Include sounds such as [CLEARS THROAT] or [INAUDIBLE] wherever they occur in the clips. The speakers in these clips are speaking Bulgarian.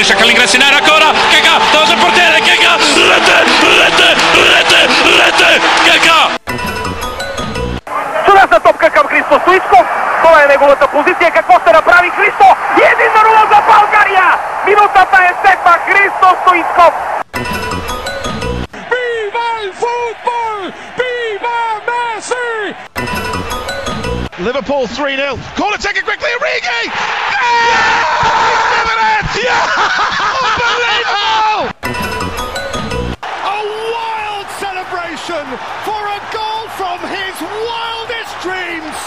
cerca l'ingresso in area ancora, Keka, davanti al portiere, Keka, rete, rete, rete, rete, Keka! Чудесна топка към Христо Стоичков. Това е неговата позиция. Какво ще направи Христо? И един на нула за България! Минутата е седма. Христо Стоичков. Viva el fútbol! Viva Messi! Liverpool 3 0. Corner taken quickly. Origi! Yeah! [LAUGHS] Unbelievable! A wild celebration for a goal from his wildest dreams!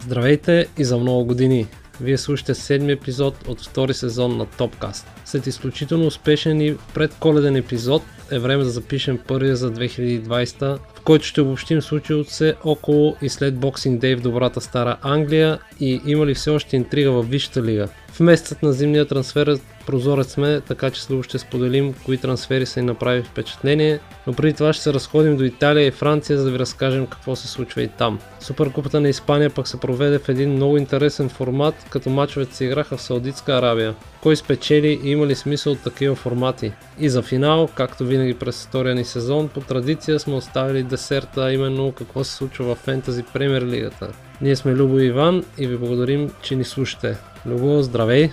Здравейте и за много години! Вие слушате седми епизод от втори сезон на Топкаст. След изключително успешен и предколеден епизод е време да запишем първия за 2020, в който ще обобщим случилото се около и след Boxing Day в добрата стара Англия и има ли все още интрига в Висшата лига. В месецът на зимния трансфер прозорец сме, така че слабо ще споделим кои трансфери са ни направили впечатление, но преди това ще се разходим до Италия и Франция, за да ви разкажем какво се случва и там. Суперкупата на Испания пък се проведе в един много интересен формат, като мачовете се играха в Саудитска Арабия. Кой спечели и има ли смисъл от такива формати? И за финал, както винаги през втория ни сезон, по традиция сме оставили десерта, а именно какво се случва в Фентази Премьер Лигата. Ние сме Любо и Иван и ви благодарим, че ни слушате. Любо, здравей!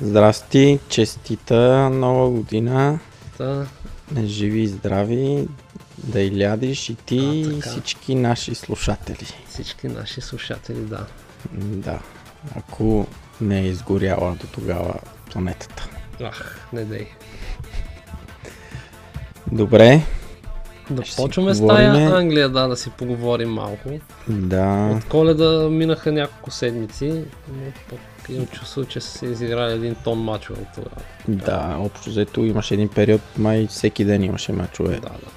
Здрасти, честита нова година, Та, живи и здрави, да и лядиш и ти А, и всички наши слушатели. всички наши слушатели, да. Да, ако не е изгоряла до тогава планетата. Ах, не дей. Добре, Да Ще почваме с тая Англия, да, да си поговорим малко. да, От коледа минаха няколко седмици, но пък имам чувство, че са се изиграли един тон мачове от тогава. да, общо взето имаше един период, май всеки ден имаше мачове Да, да.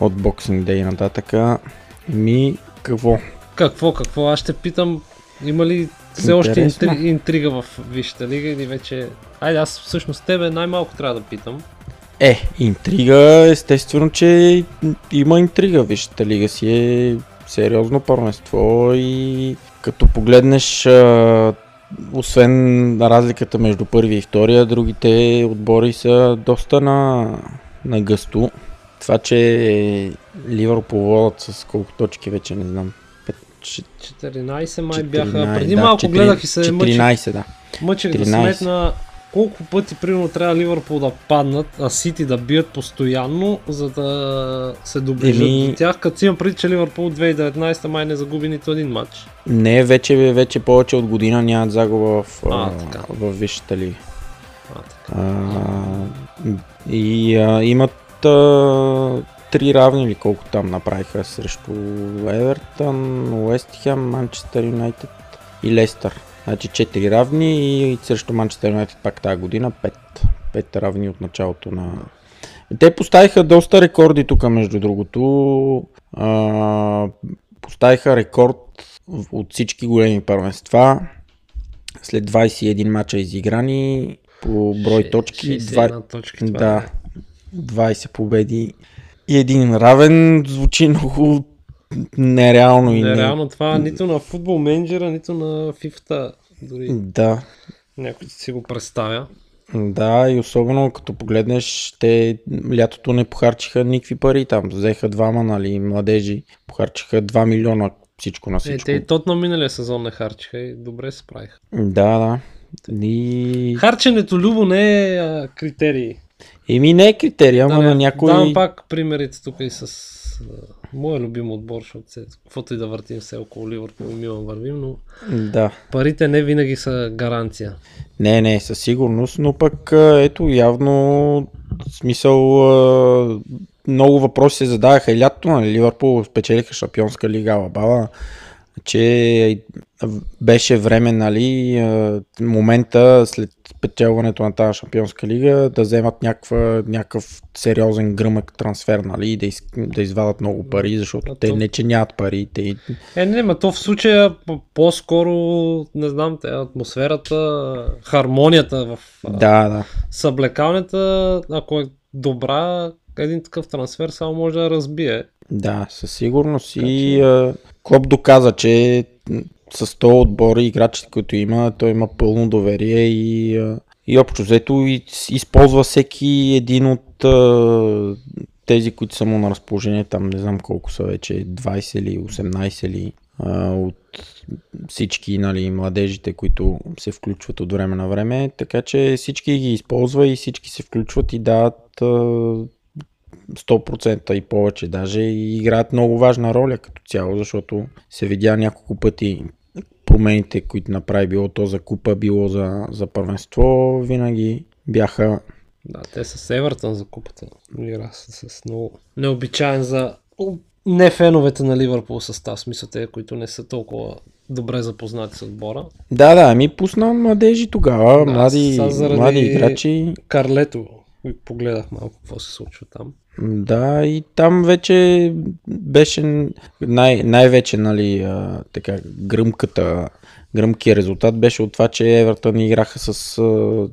от Boxing Day нататък. Ми, какво? Какво, какво? Аз ще питам, има ли все още интри, интрига в Висшата лига или вече... Айде, аз всъщност тебе най-малко трябва да питам. Е, интрига, естествено, че има интрига. Вижте, лига си е сериозно първенство и като погледнеш, а, освен разликата между първи и втория, другите отбори са доста на, на гъсто. Това, че Ливърпул водят с колко точки вече, не знам. Пет- че- 14 май 14, бяха. Преди да, малко 4 гледах и се мъчих, 14, да. мъчих да 14. сметна колко пъти примерно трябва Ливърпул да паднат, а Сити да бият постоянно, за да се доближат Еми- до тях. Като си имам преди, че Ливърпул 2019 май не загуби нито един матч. Не, вече, вече повече от година нямат загуба в, А, така. в Висшата лига. А, така. А, и а, имат а, три равни или колко там направиха срещу Евертън, Уест Хем, Манчестър Юнайтед и Лестър. Значи 4 равни и срещу Манчестър Юнайтед пак тази година 5. 5 равни от началото на... Те поставиха доста рекорди тук, между другото. А, поставиха рекорд от всички големи първенства. След 21 мача изиграни по брой Ше- точки. 61 точки, това да, е. 20 победи и един равен. Звучи много нереално и не... Нереално това нито на футбол менеджера, нито на FIFA. Дори Да, някой си го представя. да, и особено като погледнеш, те лятото не похарчиха никакви пари там. Взеха двама, нали, младежи, похарчиха 2 милиона всичко на Е, всичко. те и тот на миналия сезон не харчиха и добре се справиха. Да, да. И... Харченето любо не е а, критерий. Еми не е критерия, ама Да, на не, някой... Давам пак примерите тук и с моя любим отбор, защото се, каквото и да въртим се около Ливърпул и Милан вървим, но Да. парите не винаги са гаранция. Не, не, със сигурност, но пък ето явно смисъл много въпроси се задаваха и лятото, нали, Ливърпул спечелиха шампионска лига Алабала, че беше време, нали, момента след печелването на тази шампионска лига да вземат някаква, някакъв сериозен гръмък трансфер, нали, да, из, да извадат много пари, защото А те то- не че нямат пари, те Е, не, ма то в случая по-скоро, не знам, те, атмосферата, хармонията в да, да. съблекалнята, ако е добра, един такъв трансфер само може да разбие. Да, със сигурност. И а, Клоп доказа, че с този отбор и играчите, които има, той има пълно доверие и, и общо взето използва всеки един от а, тези, които са му на разположение, там. Не знам колко са вече, 20 или 18 или а, от всички нали, младежите, които се включват от време на време, така че всички ги използва и всички се включват и дават а, 100% и повече даже и играят много важна роля като цяло, защото се видя няколко пъти промените, които направи било то за купа, било за, за първенство, винаги бяха Да, те са с Евертън за купата. Игра с, с много необичайен за не феновете на Ливърпул състав, смисъл те, които не са толкова добре запознати с отбора. Да, да, ми пусна младежи тогава, Да, млади, млади играчи. Карлето, погледах малко какво се случва там. Да, и там вече беше най- най-вече, нали, а, така, гръмката, гръмкия резултат беше от това, че Евертън играха с а,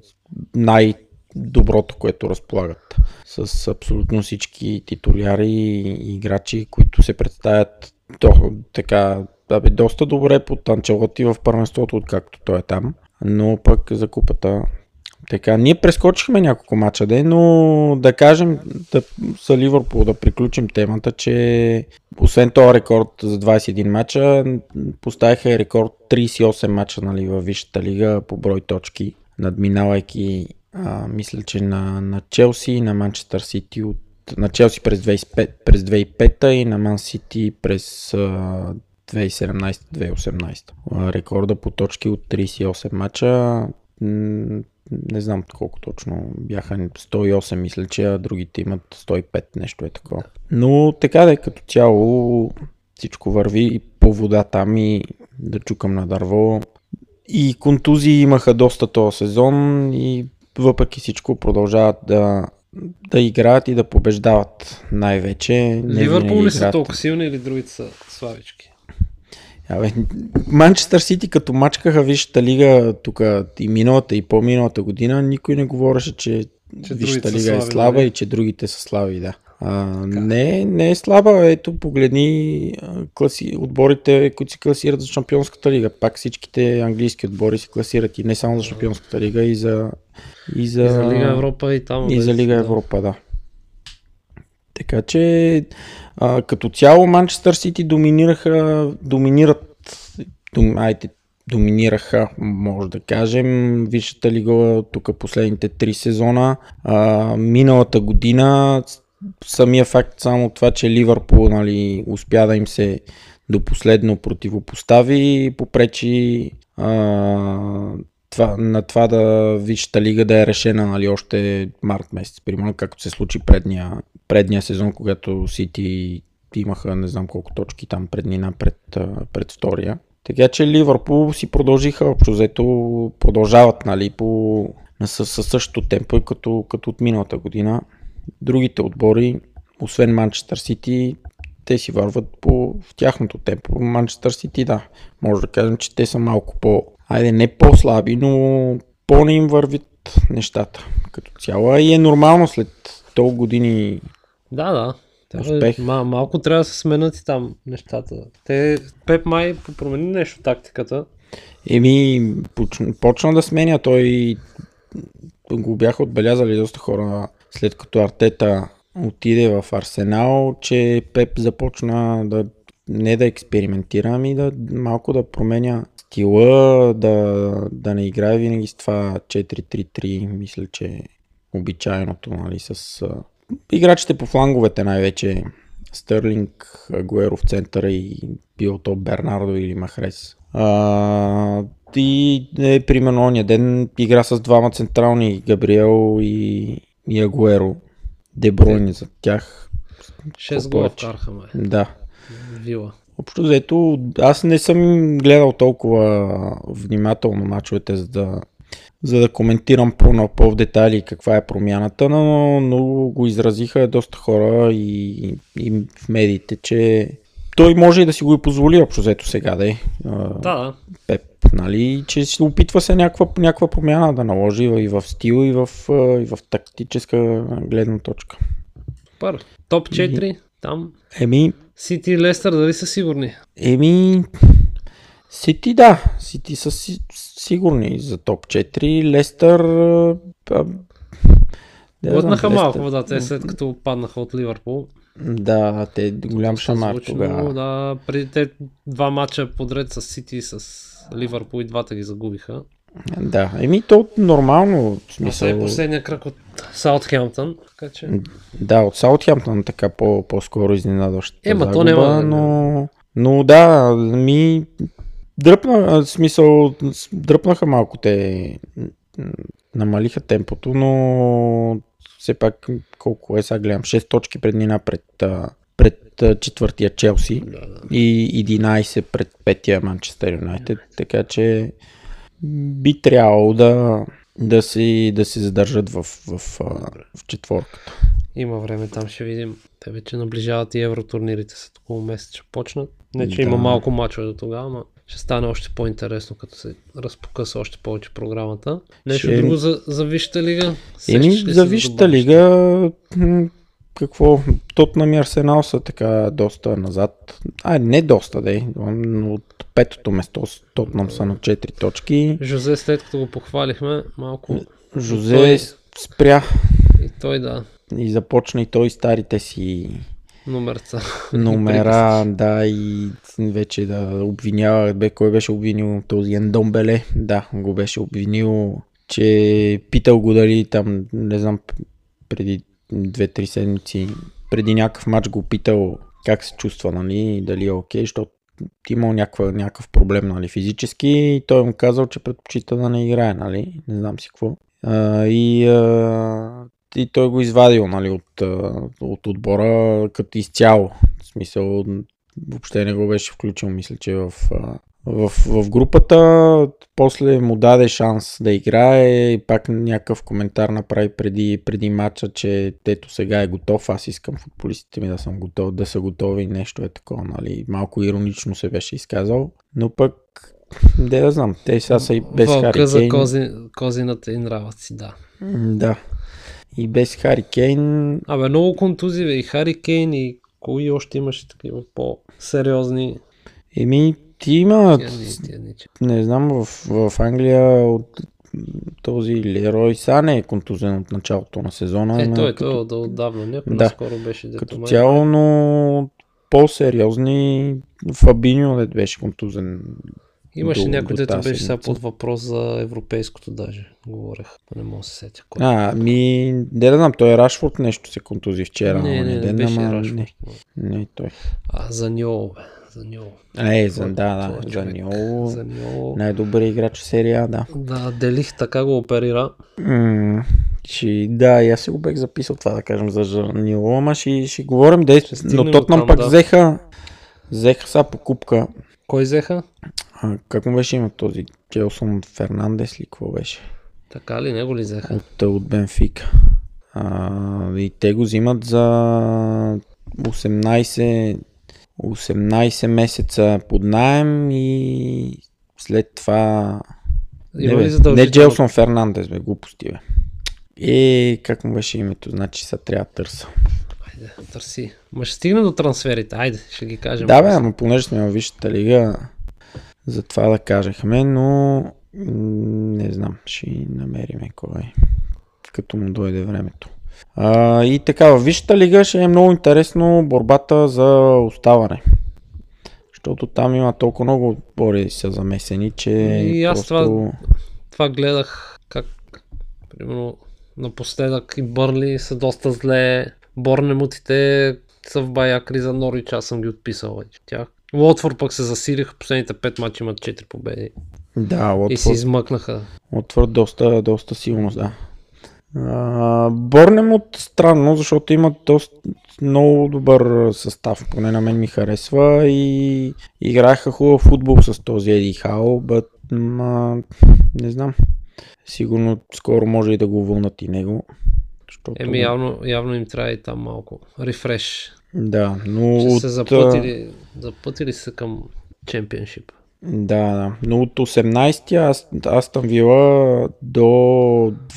най-доброто, което разполагат. С абсолютно всички титуляри и играчи, които се представят до, така, абе, доста добре под Анчелоти в първенството, откакто той е там. Но пък за купата така, ние прескочихме няколко мача ден, но да кажем да, за Ливърпул да приключим темата, че освен този рекорд за 21 мача, поставиха рекорд 38 мача нали, във Висшата лига по брой точки, надминавайки а, мисля, че на, на Челси и на Манчестър Сити от на Челси през 2005, през 2005 и на Ман Сити през а, 2017-2018. А, Рекорда по точки от 38 мача не знам колко точно бяха 108 мисля, че а другите имат 105 нещо е такова. Но така да е като цяло всичко върви по вода там и да чукам на дърво. И контузии имаха доста този сезон и въпреки всичко продължават да, да играят и да побеждават най-вече. Ливърпул ли са толкова силни или другите са славички? Абе, Манчестър Сити като мачкаха Висшата лига тук и миналата и по-миналата година, никой не говореше, че, Че Висшата лига е слаби, слаба нали? и че другите са слаби, да. А, не, не е слаба, ето погледни класи, отборите, които се класират за Шампионската лига. Пак всичките английски отбори се класират и не само за Шампионската лига, и за, и за, И за Лига Европа и там. и за Лига да. Европа, да. Така че а, като цяло Манчестър Сити доминираха, доминират, дом, айде, доминираха, може да кажем, Висшата лига тук последните три сезона. А, миналата година самия факт само това, че Ливърпул нали, успя да им се до последно противопостави, попречи а, това, на това да Висшата лига да е решена нали, още март месец, примерно както се случи предния, предния сезон, когато Сити имаха не знам колко точки там преднина пред, пред втория. Така че Ливърпул си продължиха общо взето, продължават нали, по, със, със същото темпо като, като от миналата година. Другите отбори, освен Манчестър Сити, те си върват по в тяхното темпо. Манчестър Сити, да, може да кажем, че те са малко по, айде не по-слаби, но по-не им вървят нещата като цяло. И е нормално след толкова години Да, да. Успех. Ма, малко трябва да се сменят и там нещата. Те, Пеп май промени нещо тактиката. Еми, почна, почна да сменя. Той го бяха отбелязали доста хора след като Артета отиде в Арсенал, че Пеп започна да не да експериментира, ами да малко да променя стила, да, да не играе винаги с това 4-3-3, мисля, че е обичайното, нали, с а, играчите по фланговете най-вече Стърлинг, Агуеро в центъра и било то Бернардо или Махрес. А, и е, примерно ония ден игра с двама централни Габриел и, и Агуеро. Дебройни за тях. 6 гола вкараха. Да. Вила. Общо взето, аз не съм гледал толкова внимателно мачовете, за да, за да коментирам по, по в детайли каква е промяната, но, но го изразиха доста хора и, и в медиите, че той може и да си го и позволи общо взето сега да е. Да. Пеп, нали, че се опитва се някаква, някаква промяна да наложи и в стил, и в, и в тактическа гледна точка. Пър. Топ 4. Там. Еми, Сити и Лестър, дали са сигурни? Еми, Сити, да. Сити са си, сигурни за топ 4. Лестър... а, Глътнаха малко вода, те след като паднаха от Ливърпул. Да, те голям шамар тогава. Да, преди те два мача подред с Сити и с Ливърпул и двата ги загубиха. Да, еми то нормално. В смисъл, сега е последния кръг от Саутхемптън, така че... Да, от Саутхемптън така по, по-скоро изненадваща Ема, то загуба, няма- но, но да, ми дръпна, смисъл, дръпнаха малко те, намалиха темпото, но все пак колко е, сега гледам, 6 точки преднина пред, пред четвъртия Челси и 11 пред петия Манчестър Юнайтед, така че би трябвало да, да, си, да се задържат в, в, а, в четворката. Има време, там ще видим. Те вече наближават и евротурнирите след около месец ще почнат. Не, че Да. има малко мачове до тогава, но ще стане още по-интересно, като се разпокъса още повече програмата. Нещо Ще- друго за, за Висшата лига? Еми, за Висшата лига, какво, Тотнам и Арсенал са така доста назад. А, не доста, но от петото место Тотнам са на 4 точки. Жозе, след като го похвалихме, малко Жозе Той- спря и той да, и започна и той старите си номерца. номера, [LAUGHS] да, и вече да обвинява, бе, кой беше обвинил този Ендомбеле, да, го беше обвинил, че питал го дали там, не знам, преди 2-3 седмици, преди някакъв матч го питал как се чувства, нали, дали е окей, защото имал някаква, някакъв проблем, нали, физически и той му казал, че предпочита да не играе, нали, не знам си какво. А, и, а, и той го извадил, нали, от, от отбора като изцяло. В смисъл, въобще не го беше включил, мисля, че в, в, в групата. После му даде шанс да играе и пак някакъв коментар направи преди, преди матча, че ето сега е готов, аз искам футболистите ми да, съм готов, да са готови, нещо е такова, нали. Малко иронично се беше изказал, но пък де да знам, те сега са и без Хари Вълка за кози, козината и нравът си, да. Да. И без Хари Кейн, Абе, много контузии, и Хари Кейн, и кои още имаше такива по-сериозни. еми, ти има, ни, че- не знам, в, в Англия от този Лерой Сане е контузен от началото на сезона. Е, но той, като, той, той отдавна, някой Да. наскоро беше дето като май- цяло, но по-сериозни Фабиньо дет беше контузен. Имаше до- някой, до дето беше сега под въпрос за европейското даже. Говорех, не мога да се сетя. Кой. А, ми, де да знам, той е Рашфорд нещо се контузи вчера. не, не, не, ден, беше ама Рашфорд. Не, не той. А, за Ньол, бе. За Ньол. Е, за, да, да, за човек. Ньол. За Ньол. Най-добрият играч в серия, да. Да, Делих така го оперира. М, Ще, да, и аз си го бех записал това да кажем за Жанило, ама ще, ще говорим, стигнем но Тотнам пък да. взеха, взеха са покупка. Кой взеха? А, как му беше има този Челсон Фернандес ли, какво беше? Така ли, него ли взеха? От, от Бенфика. А, и те го взимат за 18, 18 месеца под найем и след това... Има не, бе, не Джелсон Фернандес, бе, глупости, бе. И как му беше името? Значи сега трябва да търса. Айде, търси. Ма ще стигне до трансферите. Айде, ще ги кажем. Да, бе, ама понеже сме във Висшата лига, за това да кажехме, но не знам, ще намериме кой е, като му дойде времето. А, и така, във Висшата лига ще е много интересно борбата за оставане. Защото там има толкова много отбори са замесени, че И аз просто... това- Това гледах как, примерно, напоследък и Бърли са доста зле. Борнемутите са в бая криза Норич, аз съм ги отписал вече тях. Лотфор пък се засилиха, последните 5 мача имат 4 победи. Да, И се измъкнаха. Уотфорд доста, доста силно, да. А, Борнемут странно, защото имат доста много добър състав, поне на мен ми харесва и играха хубав футбол с този Еди Хао, but, ма, не знам. Сигурно скоро може и да го вълнат и него. Защото... Еми явно, явно им трябва и там малко рефреш. Да, но Че от... се запътили, запътили се към чемпионшип. Да, да. Но от 18-я Ас- Астън Вила до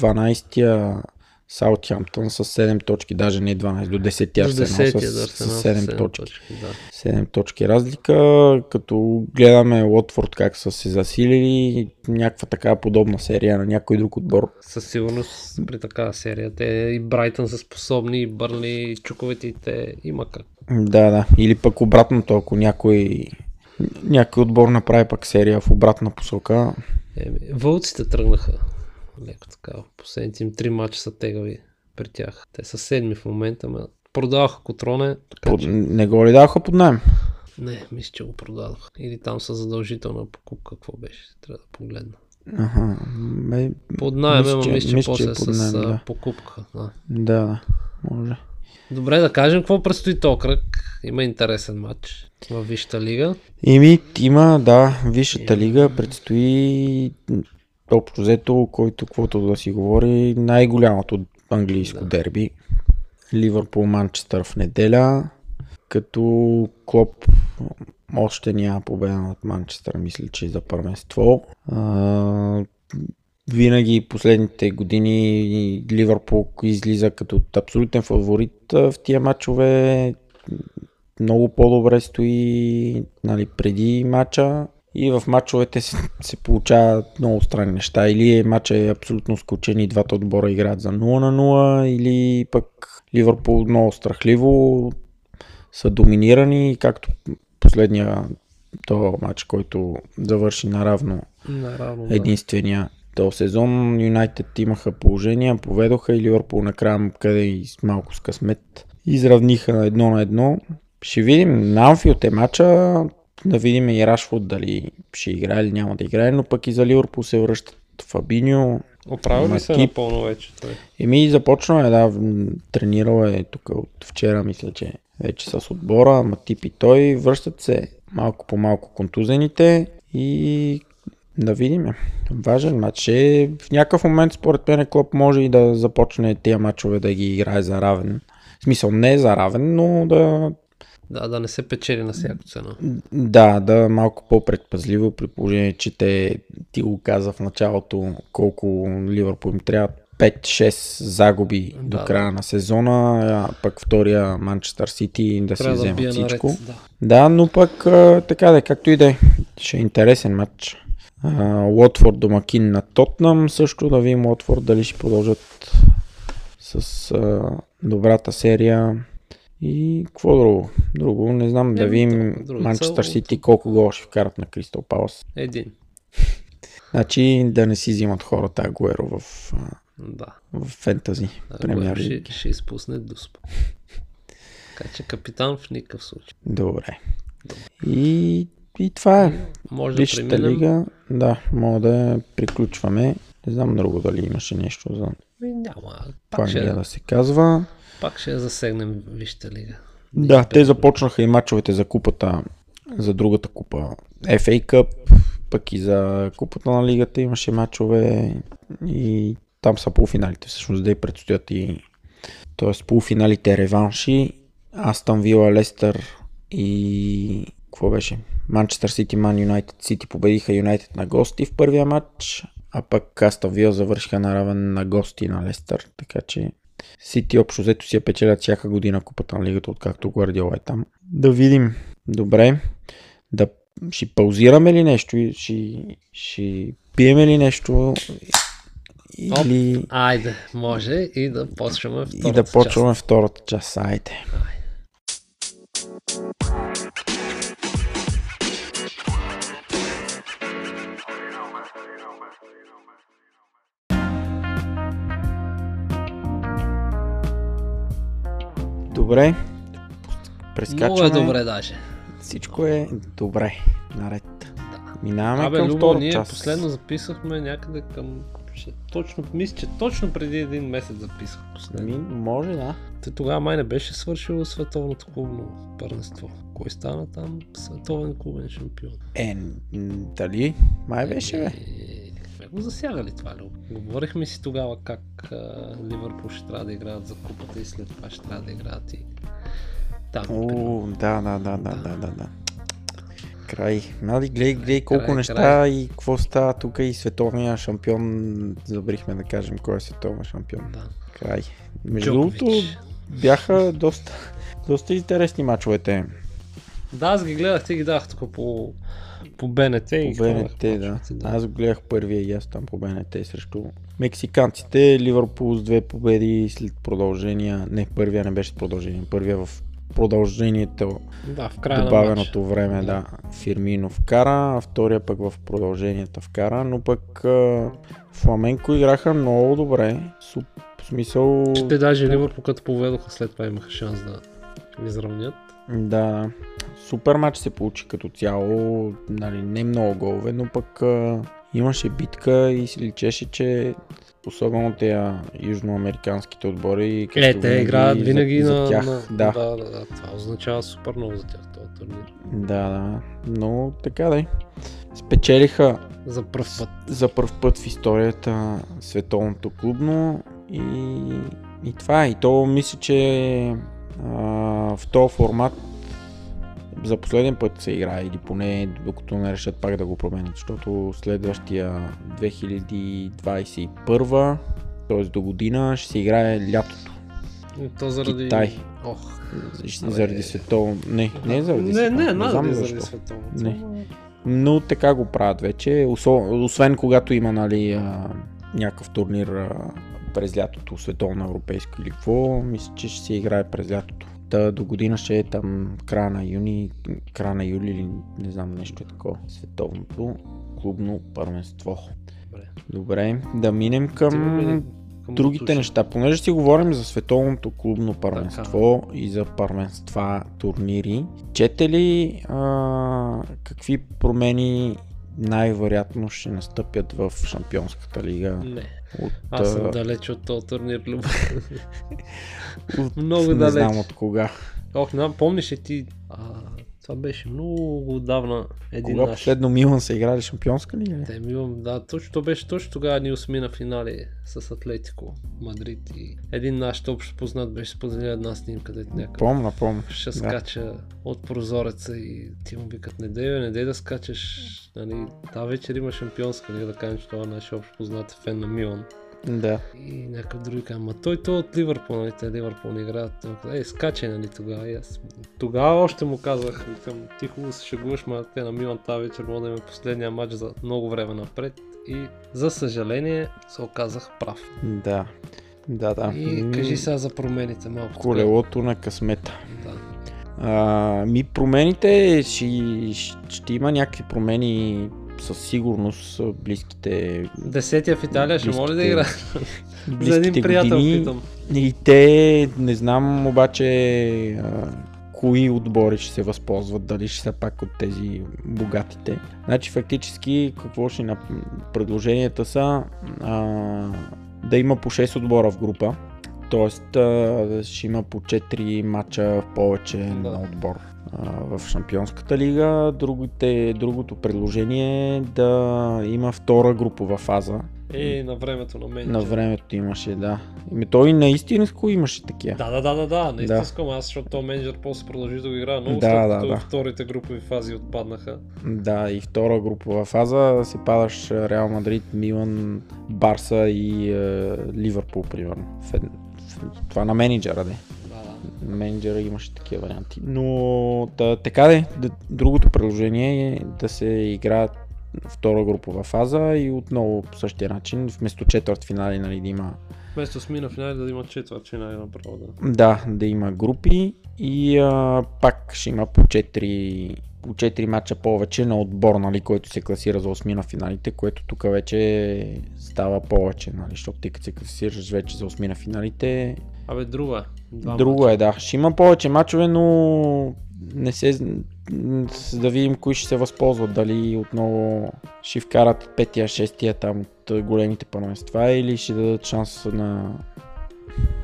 12-я Саутхамптън с 7 точки, даже не 12, до 10 До Арсенал 10 с, да, с Арсенал 7 7 точки. Да. 7 точки разлика, като гледаме Лотфорд как са се засилили, някаква така подобна серия на някой друг отбор. Със сигурност при такава серия. Те и Брайтън са способни, и Бърли, и чуковете и те има как. Да, да. Или пък обратното, ако някой, някой отбор направи пък серия в обратна посока. Еми, вълците тръгнаха леко така. Последните им три мача са тегави при тях. Те са седми в момента, ма продаваха Котроне, така Под, че... не го ли даваха под найем? Не, мисля, че го продадох. Или там са задължителна покупка, какво беше? Трябва да погледна. Ага. Ме, Под найем, Мисля, че- мисля, че после е под с наем, а, да. покупка. Да. да, да. Може. Добре, да кажем какво предстои то кръг. Има интересен матч в Висшата лига. Ими, има, да, Висшата лига предстои общо взето, който каквото да си говори, най-голямото английско Да. дерби. Ливърпул Манчестър в неделя, като Клоп още няма победа над Манчестър, мисля, че за първенство. А, винаги последните години Ливърпул излиза като абсолютен фаворит в тия матчове. Много по-добре стои нали, преди матча и в матчовете се, се получават много странни неща. Или матча е абсолютно скучен и двата отбора играят за 0 на 0, или пък Ливърпул много страхливо са доминирани, както последния този матч, който завърши наравно Наравно, да. единствения този сезон. Юнайтед имаха положение, поведоха и Ливърпул накрая къде и с малко с късмет изравниха едно на едно. Ще видим на Анфилд е матча, да видим и Рашфорд дали ще играе или няма да играе, но пък и за Ливърпул се връщат Фабиньо. Оправил ли се напълно вече той? Еми започна е, да, тренирал е тук от вчера, мисля, че вече с отбора, Матип и той връщат се малко по малко контузените и да видим. Важен матч е. В някакъв момент според мен Клоп може и да започне тези матчове да ги играе за равен. В смисъл не за равен, но да, Да, да не се печели на всяка цена. да, да е малко по-предпазливо при положение, че те ти го каза в началото колко Ливърпул им трябва 5-6 загуби Да, до да. края на сезона, а пък втория Манчестър Сити да си Трябва да бие наред. всичко. Да. Да, но пък а, така да както и да е. Ще е интересен матч. А, Лотфорд домакин на Тотнам също да видим Лотфорд дали ще продължат с а, добрата серия. И какво друго? Друго, не знам, да видим да, друго Манчестър Сити колко гола ще вкарат на Кристал Палас. Един. [LAUGHS] Значи да не си взимат хората Агуеро в, Да. в фентази премьер ще, ще изпусне Дуспа. [LAUGHS] Така че капитан в никакъв случай. Добре. И, и това е. Може да Висшата преминем. лига, да, мога да приключваме. Не знам друго дали имаше нещо за Ми, няма. Пак ще, да се казва. Пак ще я засегнем Висшата лига. Да, те започнаха и мачовете за купата, за другата купа. FA Cup, пък и за купата на лигата имаше мачове и там са полуфиналите. Всъщност да и предстоят и т.е. полуфиналите реванши. Астън Вила, Лестър и какво беше? Манчестър Сити, Ман Юнайтед Сити победиха Юнайтед на гости в първия матч, а пък Астън Вила завършиха наравен на гости на Лестър, така че Сити общо взето си я печелят всяка година купата на лигата, откакто Гвардиола е там. Да видим. Добре. Да ще паузираме ли нещо? и Ще, ще пиеме ли нещо? Или Айде, може и да почваме втората и да почваме втората част. Айде. Добре. Много Прескачаме. е добре даже. Всичко е добре. Наред. Да. Минаваме Абе, към Любо, ние част. последно записахме някъде към... Точно, мисля, че точно преди един месец записах последно. Ми, може да. Те тогава май не беше свършило световното клубно първенство. Кой стана там световен клубен шампион? Е, дали? Май беше, бе. Го засягали това, Любо. Говорихме си тогава как а, Ливърпул ще трябва да играят за купата и след това ще трябва да играят и там. О, да, да, да, да, да, да, да. Край. Нали, гледай, гледай колко край, неща край. и какво става тук и световния шампион. Забрихме да кажем кой е световен шампион. Да. Край. Между другото, бяха доста, доста интересни мачовете. Да, аз ги гледах, ти ги дах тук по, по БНТ. и По БНТ, да. мачовете, Аз го гледах първия и аз там по БНТ срещу мексиканците. Ливърпул с две победи след продължения. Не, първия не беше с продължение. Първия в продължението, Да, в края на добавеното матча. време, да. Фирмино вкара, а втория пък в продълженията вкара, но пък Фламенко играха много добре. Суп, в смисъл... Те даже Ливърпул като поведоха след това имаха шанс да изравнят. Да, супер матч се получи като цяло, нали, не много голове, но пък а, имаше битка и се личеше, че особено тези южноамериканските отбори, Е, те играят винаги за, на, за тях, на... да, да, да, да. Това означава супер много за тях този турнир. да, да, но така да. Спечелиха За първ път. за първ път в историята световното клубно и, и това е. И то мисля, че а, в този формат за последен път се играе или поне докато не решат пак да го променят, защото следващия 2021 т.е. до година ще се играе лятото. То заради... Китай. Ох. Ще- Заради световно... Не, не заради Не, световно. не, знам надали защо. заради световното. Не. Но така го правят вече, освен когато има нали, а, някакъв турнир а, през лятото, световно европейско или какво, мисля, че ще се играе през лятото. Та до година ще е там края на юни, края на юли или не знам нещо е такова. Световното клубно първенство. Добре. Добре, да минем към към другите Матуша? неща. Понеже си говорим за световното клубно първенство и за първенства, турнири, чете ли а, какви промени най-вероятно ще настъпят в Шампионската лига? Не. От, Аз съм далеч от този турнир, Любо. [LAUGHS] от, много не далеч. знам от кога. Ох, не помниш ли ти... А, това беше много отдавна един Кога наш... последно Милан са играли Шампионска лига? ли? Те Милан, да, точно то беше точно тогава ни осми финали с Атлетико, Мадрид и един наш общо познат беше споделил една снимка, дето някакъв Помна, помна. ще Да. скача от прозореца и ти му викат, не дей, не дей да скачаш, нали, тази вечер има шампионска лига, да кажем, че това наш общо познат е фен на Милан. Да. И някакъв други казва, ма той той от Ливърпул, нали, те Ливърпул не играят. Той Ей, скачай, нали, тогава. И аз тогава още му казах, викам, ти хубаво се шегуваш, ма те на Милан тази вечер може да има последния матч за много време напред. И за съжаление се оказах прав. Да. Да, да. И кажи сега за промените малко. Колелото на късмета. Да. А, ми промените ще, ще има някакви промени със сигурност близките, Десетия в Италия ще може да игра. за един приятел години. питам. И те, не знам обаче а, кои отбори ще се възползват, дали ще са пак от тези богатите. Значи фактически какво ще нап... предложенията са а, да има по 6 отбора в група. Тоест а, ще има по 4 мача в повече Да. на отбор а, в Шампионската лига. Другите, другото предложение е да има втора групова фаза. И на времето на мен. На времето имаше, да. Ими той на истинско имаше такива. Да, да, да, да, да, искам аз, защото този менеджер после продължи да го играе много, Да, след да, да. вторите групови фази отпаднаха. Да, и втора групова фаза се падаш Реал Мадрид, Милан, Барса и е, Ливърпул, примерно. В, това на менеджера, де. На менеджера имаше такива варианти. Но да, така де, да, другото предложение е да се играят втора групова фаза и отново по същия начин, вместо четвърт финали, нали, да има Вместо сми на финали да има четвърт финали направо, да. Да, да има групи и а, пак ще има по 4, по 4 мача повече на отбор, нали, който се класира за 8 на финалите, което тук вече става повече, нали, защото ти като се класираш вече за 8 на финалите, Абе, друго е. Два друго мача. е, да. Ще има повече мачове, но не се... Да видим кои ще се възползват, дали отново ще вкарат петия, шестия там от големите първенства или ще дадат шанс на,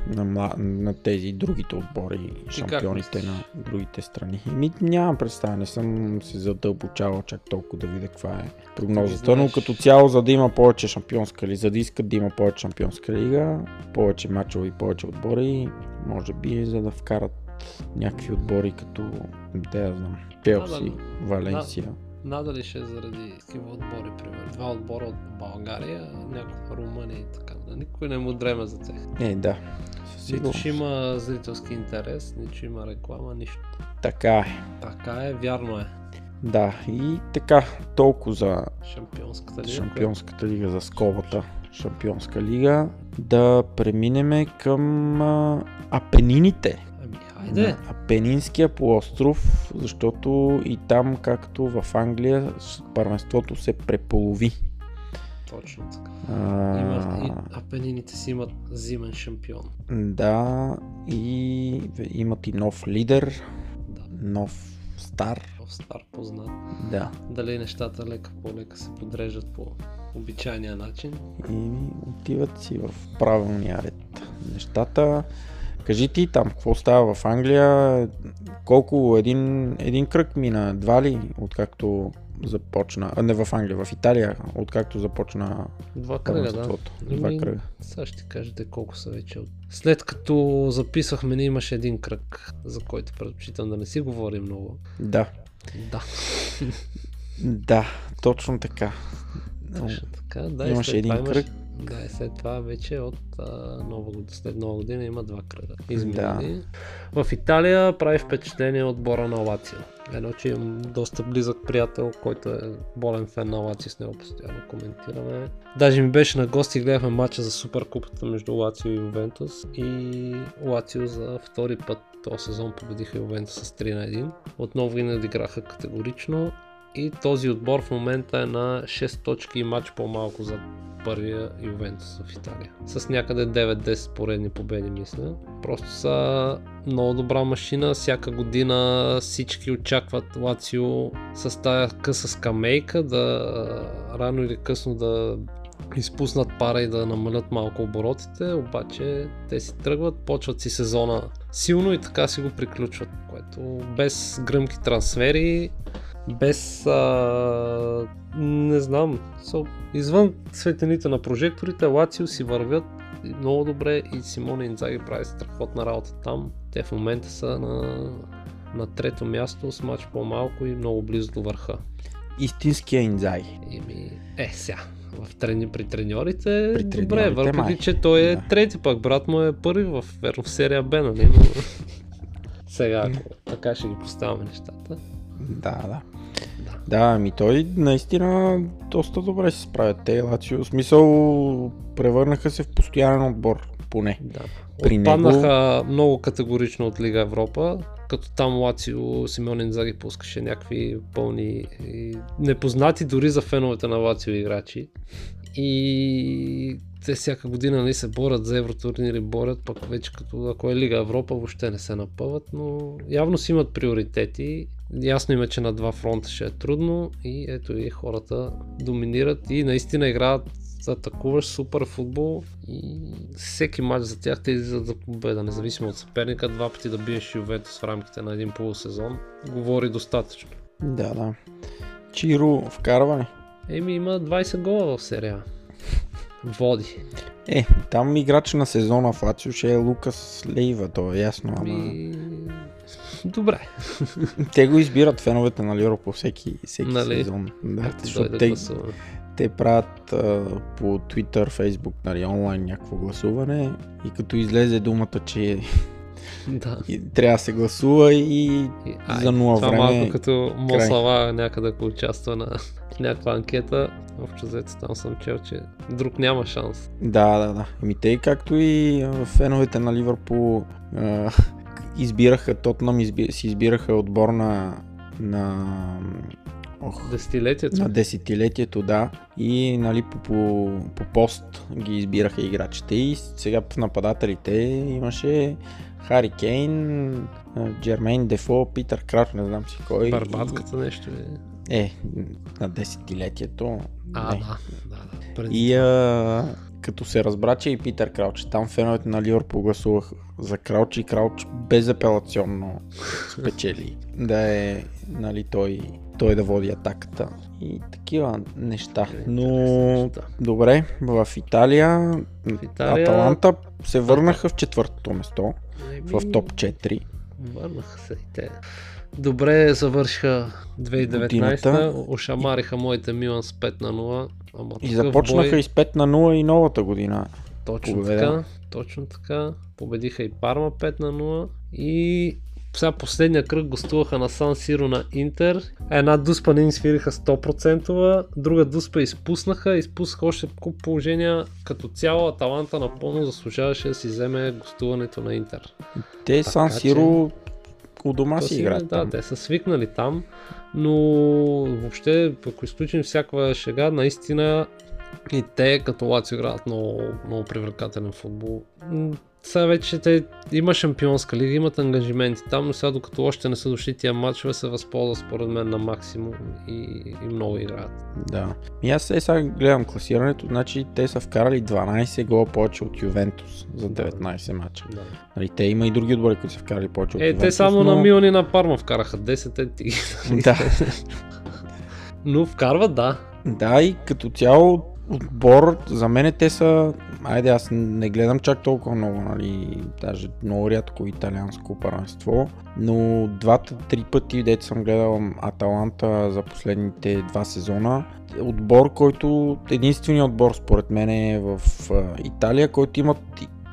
на, мла- на тези другите отбори, шампионите на другите страни. Ми, нямам представа, не съм се задълбочавал чак толкова да видя каква е прогнозата, но като цяло, за да има повече шампионска лига, за да искат да има повече шампионска лига, повече мачове и повече отбори, може би за да вкарат някакви отбори като, да я знам, Челси, да. Валенсия. Надали ще е заради такива отбори, примерно. Два отбора от България, няколко Румъния и така. Да, никой не му дреме за тях. Е, да. Нито ще има зрителски интерес, нито ще има реклама, нищо. Така е. Така е, вярно е. Да, и така, толкова за Шампионската лига. Шампионската лига за скобата. Шампионска лига. Да преминеме към а, Апенините. На Апенинския полуостров, защото и там, както в Англия, първенството се преполови. Точно така. А, Има, и Апенините си имат зимен шампион. Да, и имат и нов лидер, Да, нов стар. в стар познат. Да. Дали нещата лека по лека се подреждат по обичайния начин. И отиват си в правилния ред нещата. Кажи ти там, какво става в Англия? Колко един, един кръг мина? Два ли? Откакто започна? А, не в Англия, в Италия, откакто започна Два кръга, да. първенството. Два Ами, кръга. Сега ще кажете колко са вече. След като записахме, не имаше един кръг, за който предпочитам да не си говорим много. Да. Да, Да, точно така. точно така. Да, Имаше един имаш- кръг. Да, и след това вече от а, нова след нова година има два кръга. Изминали. В Италия прави впечатление отбора на Лацио. Едно, че имам доста близък приятел, който е болен фен на Лацио, с него постоянно коментираме. Даже ми беше на гости, гледахме матча за Суперкупата между Лацио и Ювентус и Лацио за втори път този сезон победиха Ювентус с 3 на 1. Отново ги надиграха категорично и този отбор в момента е на 6 точки и матч по-малко за първия Ювентус в Италия. С някъде 9-10 поредни победи, мисля. Просто са много добра машина. Всяка година всички очакват Лацио с тая къса скамейка да рано или късно да изпуснат пара и да намалят малко оборотите, обаче те си тръгват, почват си сезона силно и така си го приключват, което без гръмки трансфери, без а, не знам, са, извън светените на прожекторите, Лацио си вървят много добре и Симоне Инзаги прави страхотна работа там. Те в момента са на, на трето място с матч по-малко и много близо до върха. Истинския инзай. И ми, е, сега, в трени, при треньорите, При добре, треньорите, въпреки май. че той е Да. трети пък, брат му е първи в, верно, в серия Б, нали? Но... [LAUGHS] сега, ако така ще ги поставяме нещата. Да, да. Да. Ами той наистина доста добре се справят те, Лацио. В смисъл, превърнаха се в постоянен отбор, поне. Да. При Отпаднаха много категорично от Лига Европа, като там Лацио Симеон Инзаги пускаше някакви пълни непознати дори за феновете на Лацио играчи. И те всяка година нали, се борят за евротурнири, борят, пък вече като ако е Лига Европа въобще не се напъват, но явно си имат приоритети. Ясно им е, че на два фронта ще е трудно и ето и хората доминират и наистина играят атакуваш супер футбол и всеки матч за тях те излизат за победа, независимо от съперника, два пъти да биеш Ювентус в рамките на един полусезон, говори достатъчно. Да, да. Чиро вкарване. Еми има 20 гола в серия. Води. Е, там играч на сезона в Лацио ще е Лукас Лейва, то е ясно, ама... Ми... Добре. Те го избират феновете на Ливърпул всеки, всеки Нали? сезон. Да, Ето защото те, гласуване. те правят а, по Twitter, Facebook, нали, онлайн някакво гласуване и като излезе думата, че Да. и трябва да се гласува и И, за нула това време малко като Мослава някъде ако участва на [LAUGHS] някаква анкета. Общо взето там съм чел, че друг няма шанс. Да, да, да. Еми те, както и феновете на Ливърпул избираха, Тотнам изби, си избираха отбор на, на, ох, Десетилетието. на десетилетието, да. И нали, по, по, по пост ги избираха играчите. И сега в нападателите имаше Хари Кейн, Джермейн Дефо, Питър Крауч, не знам си кой. Барбатката нещо е. И, е, на десетилетието. А, не. да, да, да. Преди И а, като се разбра, че и Питър Крауч, там феновете на Ливърпул гласувах за Крауч и Крауч безапелационно спечели. да е, нали, той, той да води атаката. И такива неща. Но, неща. добре, в Италия, в Италия- Аталанта се върнаха в четвъртото место, в топ 4. Върнаха се и те. добре завършиха 2019 Годината. ошамариха моите Милан с 5 на 0. Ама И започнаха бой, и с 5 на 0 и новата година. точно победа. така, точно така. Победиха и Парма 5 на 0 и сега последния кръг гостуваха на Сан Сиро на Интер. Една дуспа не им свириха 100%, друга дуспа изпуснаха, изпуснаха още куп положения. Като цяло Аталанта напълно заслужаваше да си вземе гостуването на Интер. Те Така Сан че- Сиро у дома си, играят да, там. те са свикнали там, но въобще, ако изключим всякаква шега, наистина и те като Лацио играят много, много привлекателен футбол. Сега вече те има шампионска лига, имат ангажименти там, но сега докато още не са дошли тия матчове, се възползват според мен на максимум и, и много играят. Да. И аз е, сега гледам класирането, значи те са вкарали 12 гола повече от Ювентус за 19 мача. Да. Нали, те има и други отбори, които са вкарали повече от Е, Ювентус. те само но... на Милан и на Парма вкараха 10 е ти. Да. [LAUGHS] Но вкарват, да. Да, и като цяло отбор, за мен те са, айде аз не гледам чак толкова много, нали, даже много рядко италианско първенство, но двата-три пъти, дето съм гледал Аталанта за последните два сезона, отбор, който, единственият отбор според мен е в Италия, който имат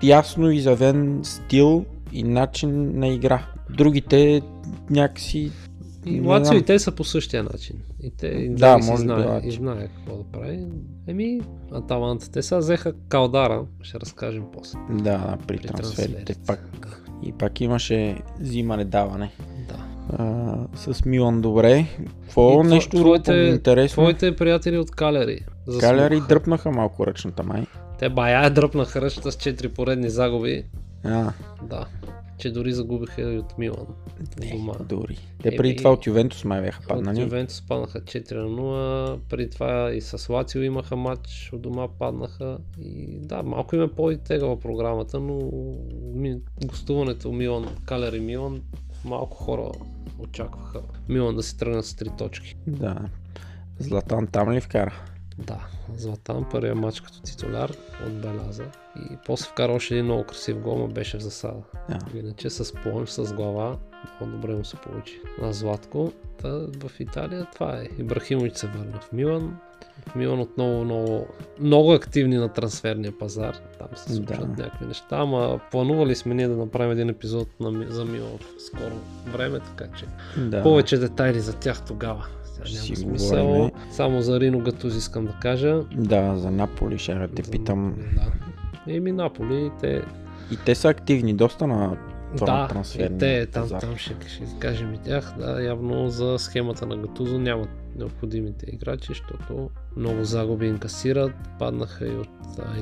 ясно изявен стил и начин на игра. Другите някакси И Лацио и те са по същия начин. И те и Да, да, си може знае, Лацио. и знае какво да прави. Еми, Аталанта. Те сега взеха Калдара, ще разкажем после. Да, да, при, При трансферите трансферите. пак. И пак имаше взимане-даване. Да. А, с Милан добре. Какво И нещо друго интересно? Твоите приятели от Калери. Каляри заслуха. дръпнаха малко ръчната май. Те бая дръпнаха ръчата с 4 поредни загуби. А, Да. Че дори загубиха и от Милан. е, Дома. дори. Те преди това от Ювентус май бяха От паднали. Ювентус паднаха 4 на 0, преди това и с Лацио имаха матч, от дома паднаха и да, малко им е по-тегава програмата, но ми, гостуването Милан, Калер и Милан, малко хора очакваха Милан да си тръгне с 3 точки. Да. Златан там ли вкара? Да, Златан първия матч като титуляр отбеляза и после вкара още един много красив гол, но беше в засада. Да. Иначе с плонж, с глава, много добре му се получи. На Златко, та в Италия това е. Ибрахимович се върна в Милан. В Милан отново много, много активни на трансферния пазар. Там се случват Да. някакви неща, ама планували сме ние да направим един епизод на, за Милан в скоро време, така че Да. повече детайли за тях тогава. Ще няма си смисъл. говорим. Само за Рино Гатуз искам да кажа. Да, за Наполи ще да те За питам. Да. Еми Наполи, те И те са активни доста на това да, трансферния и те там, пазар. там ще, ще кажем и тях. Да, явно за схемата на Гатузо нямат необходимите играчи, защото много загуби инкасират. Паднаха и от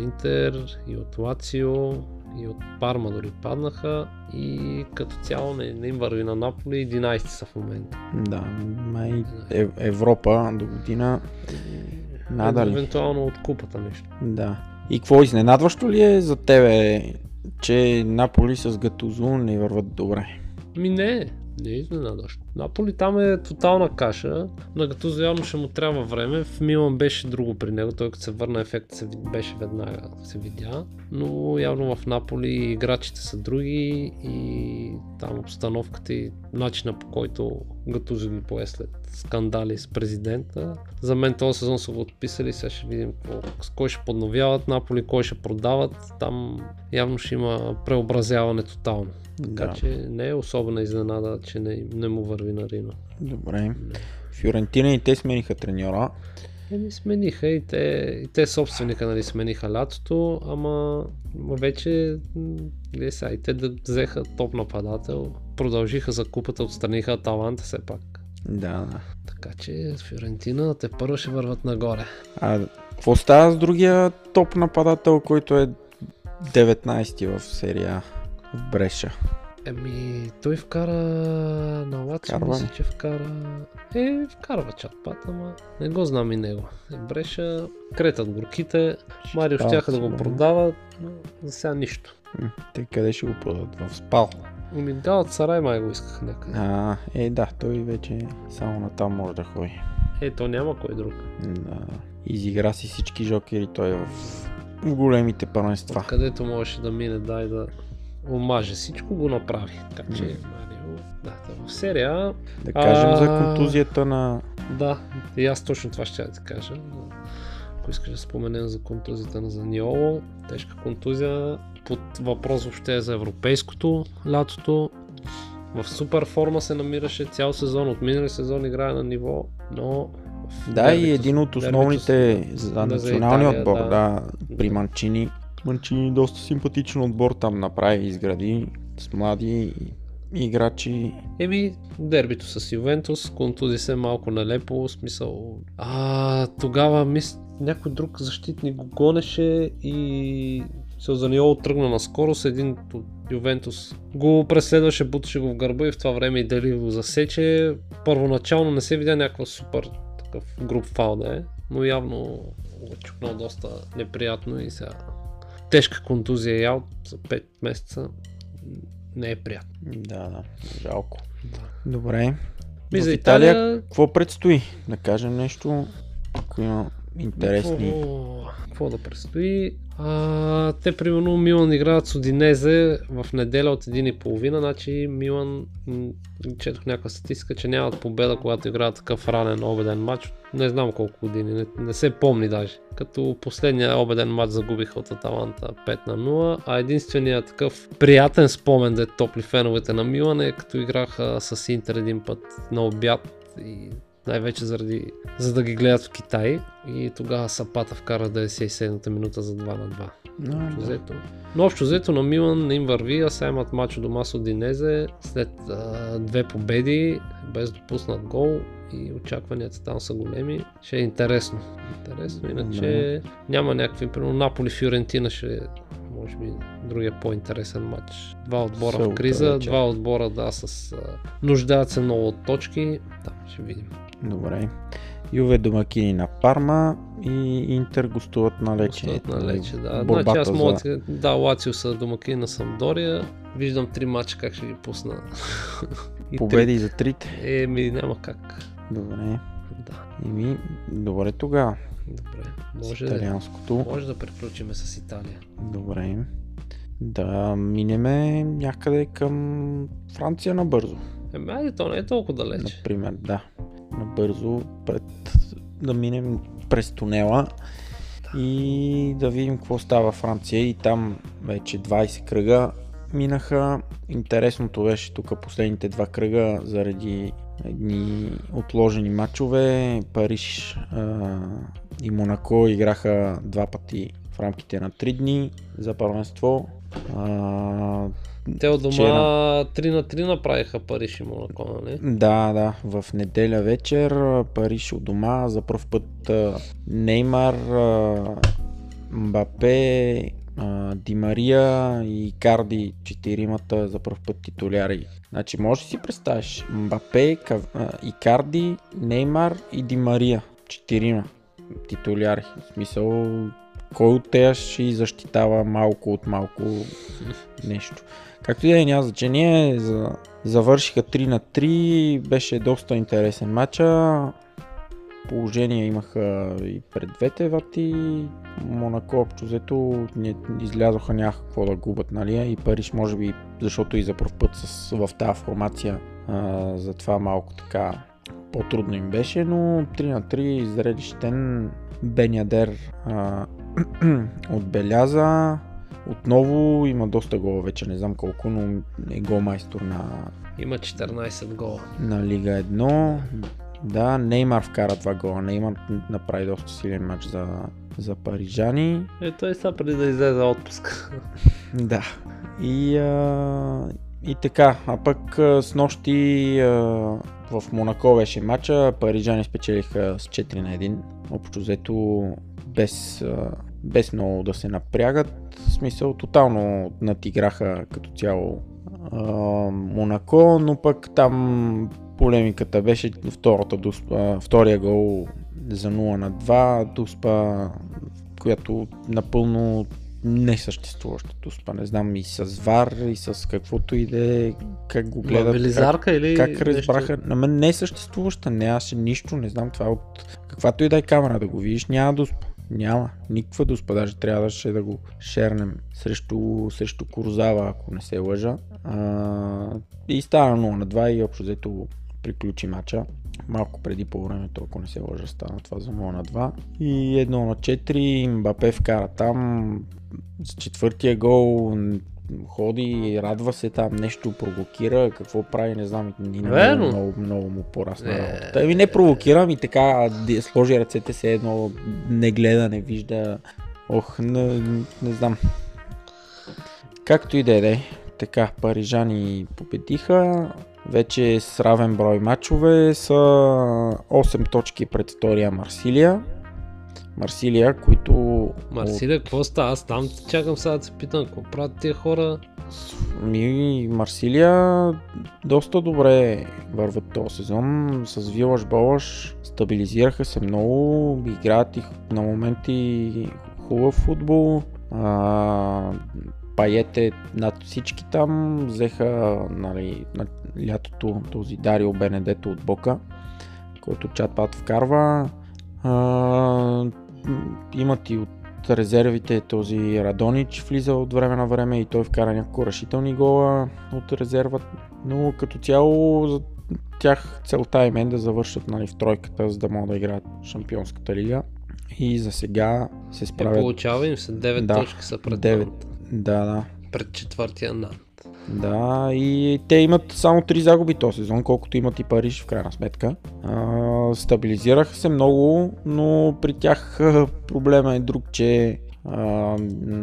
Интер, и от Лацио, и от Парма дори паднаха. И като цяло не, не им върви на Наполи. 11 са в момента. Да, май е, Европа до година. Надали. Евентуално от купата нещо. Да. И какво изненадващо ли е за тебе, че Наполи с Гатузо не върват добре? Ми не, не е изненадващо. Наполи там е тотална каша. На Гатузо явно ще му трябва време. В Милан беше друго при него. Той като се върна ефект се беше веднага се видя. Но явно в Наполи играчите са други и там обстановката и начина по който Гатузо ги пое след скандали с президента. За мен този сезон са го отписали. Сега ще видим с кой ще подновяват Наполи, кой ще продават. Там явно ще има преобразяване тотално. Така Да. че не е особена изненада, че не, не му върви на Рино. Добре. Фиорентина и те смениха треньора. Еми смениха и те, и те собственика нали, смениха лятото, ама вече гледай сега, и те да взеха топ нападател, продължиха за купата, отстраниха Аталанта все пак. Да, да. Така че Фиорентина те първо ще върват нагоре. А какво става с другия топ нападател, който е 19-ти в серия в Бреша? Еми, той вкара на Лацио, мисля, че вкара... Е, вкарва чатпат, ама не го знам и него. Е, Бреша, кретат горките, Марио щяха да го продават, но за сега нищо. Те къде ще го подадат? В Спал. Ами да, от Сарай май го исках някъде. А, е да, той вече само на там може да ходи. Е, то няма кой друг. Да. Изигра си всички жокери той в, в големите първенства. Където можеше да мине, дай да омаже всичко, го направи. Така че. Марио, да, в серия Да кажем за А. контузията на... Да, и аз точно това ще ти кажа. Ако искаш да споменем за контузията на Заниоло, тежка контузия, под въпрос въобще е за европейското лятото. В супер форма се намираше цял сезон, от минали сезон играе на ниво, но... в Да, и дербито- един от дербито основните с- за националния Италия, отбор, да. да, при Манчини. Манчини доста симпатичен отбор там направи, изгради с млади играчи. Еми, дербито с Ювентус, контузи се малко нелепо, в смисъл... А, тогава мис... някой друг защитник го гонеше и се Заниоло тръгна на скорост, един от Ювентус го преследваше, буташе го в гърба и в това време и Дели го засече. Първоначално не се видя някаква супер такъв груп фал да е, но явно го е чукнал доста неприятно и сега тежка контузия ял за 5 месеца не е приятно. Да, да, жалко. Добре. Ми за Италия Италия какво предстои? Да кажем нещо, ако има интересни. Какво, какво да предстои? А, те примерно Милан играят с Одинезе в неделя от 1.30, значи Милан, четох някаква статистика, че нямат победа, когато играят такъв ранен обеден матч. Не знам колко години, не, не се помни даже. Като последния обеден матч загубиха от Аталанта 5 на 0, а единственият такъв приятен спомен да е топли феновете на Милан е като играха с Интер един път на обяд и най-вече заради, за да ги гледат в Китай и тогава Сапата вкара 97-та минута за 2 на 2. Да, Общо да. взето. Но общо взето на Милан не им върви, а сега имат матч у дома с Одинезе след а, две победи, без допуснат гол и очакванията там са големи. Ще е интересно. Интересно, иначе няма някакви, примерно Наполи Фиорентина ще може би другия по-интересен матч. Два отбора в Събота криза, вечер. два отбора да с а, нуждаят се много от точки. Там ще видим. Добре. Юве домакини на Парма и Интер гостуват на Лече. Гостуват на Лече, да. Борбата Значи аз мога за... да, Лацио са домакини на Самдория. Виждам три мача как ще ги пусна. И Победи за трите. Три... Еми, няма как. Добре. Да, Еми, добре тогава. добре. С Може, италианското. може да приключиме с Италия. Добре. Да минеме някъде към Франция набързо. Еми, айде, то не е толкова далеч. Например, да. Набързо пред да минем през тунела и да видим какво става Франция и там вече 20 кръга минаха. Интересното беше тук последните два кръга заради едни отложени матчове. Париж а, и Монако играха два пъти в рамките на 3 дни за първенство. А, Те от дома вчера. 3 на 3 направиха Париж и Монако, нали? Да, да. В неделя вечер Париж у дома за първ път Неймар, Мбапе, а, Ди Мария и Карди, четиримата за първ път титуляри. Значи можеш да си представиш Мбапе, Икарди, Неймар и Ди Мария. Четирима титуляри. В смисъл, кой от тея ще защитава малко от малко нещо. Както и да е, няма значение. За... Завършиха 3 на 3. Беше доста интересен матча. Положение имаха и пред двете врати. Монако общо взето не излязоха някакво какво да губят, нали? И Париж може би, защото и за първ път с, в тази формация, а, затова малко така по-трудно им беше, но 3 на 3 зрелищен Бенядер а, [CLEARS THROAT] отбеляза. Отново има доста гола вече, не знам колко, но е голмайстор на, Има 14 гола. на Лига 1. Да, Неймар вкара два гола. Неймар направи доста силен матч за, за парижани. Е, той сега преди да излезе отпуск. [LAUGHS] Да. И, а, и така, а пък а, с нощи а, в Монако беше матча, парижани спечелиха с 4 на 1. Общо взето без, а, без много да се напрягат. В смисъл, тотално надиграха като цяло а, Монако, но пък там полемиката беше втората дуспа, втория гол за 0 на 2, дуспа, която напълно несъществуваща дуспа. Не знам и с ВАР, и с каквото и да е, как го гледат. Велизарка или как, как нещо? разбраха? На мен не е съществуваща, нямаше нищо, не знам това от каквато и да е камера да го видиш, няма дуспа. Няма. Никаква дуспа. Даже трябваше да го шернем срещу, срещу Курзава, ако не се лъжа. А, и стана 0 на 2 и общо взето приключи матча. Малко преди по времето, ако не се лъжа, стана това за 0 на 2. И 1 на 4, Мбапе вкара там. С четвъртия гол ходи, радва се там, нещо провокира, какво прави, не знам, и много, Верно. много, много му порасна Е. работата. Ами не провокирам и така сложи ръцете се едно, не гледа, не вижда. Ох, не, не знам. Както и да е. Така, парижани победиха. Вече с равен брой матчове са 8 точки пред втория Марсилия. Марсилия, които Марсилия, какво става? Аз там чакам сега да се питам, какво правят тия хора? Ми, Марсилия доста добре върват този сезон. С Вилаш Болаш стабилизираха се много, играят и на моменти хубав футбол. А, Паете над всички там взеха нали, на лятото този Дарио Бенедето от Бока, който чат-пат вкарва. А, имат и от резервите този Радонич влиза от време на време и той вкара няколко решителни гола от резерва, но като цяло за тях целта им е да завършат нали, в тройката, за да могат да играят Шампионската лига. И за сега се Е, справят. получава им се 9 Да, точки са пред девет. Нант. Да, да. Пред четвъртия Нант. Да, и те имат само 3 загуби този сезон, колкото имат и Париж в крайна сметка. А, стабилизираха се много, но при тях проблема е друг, че а,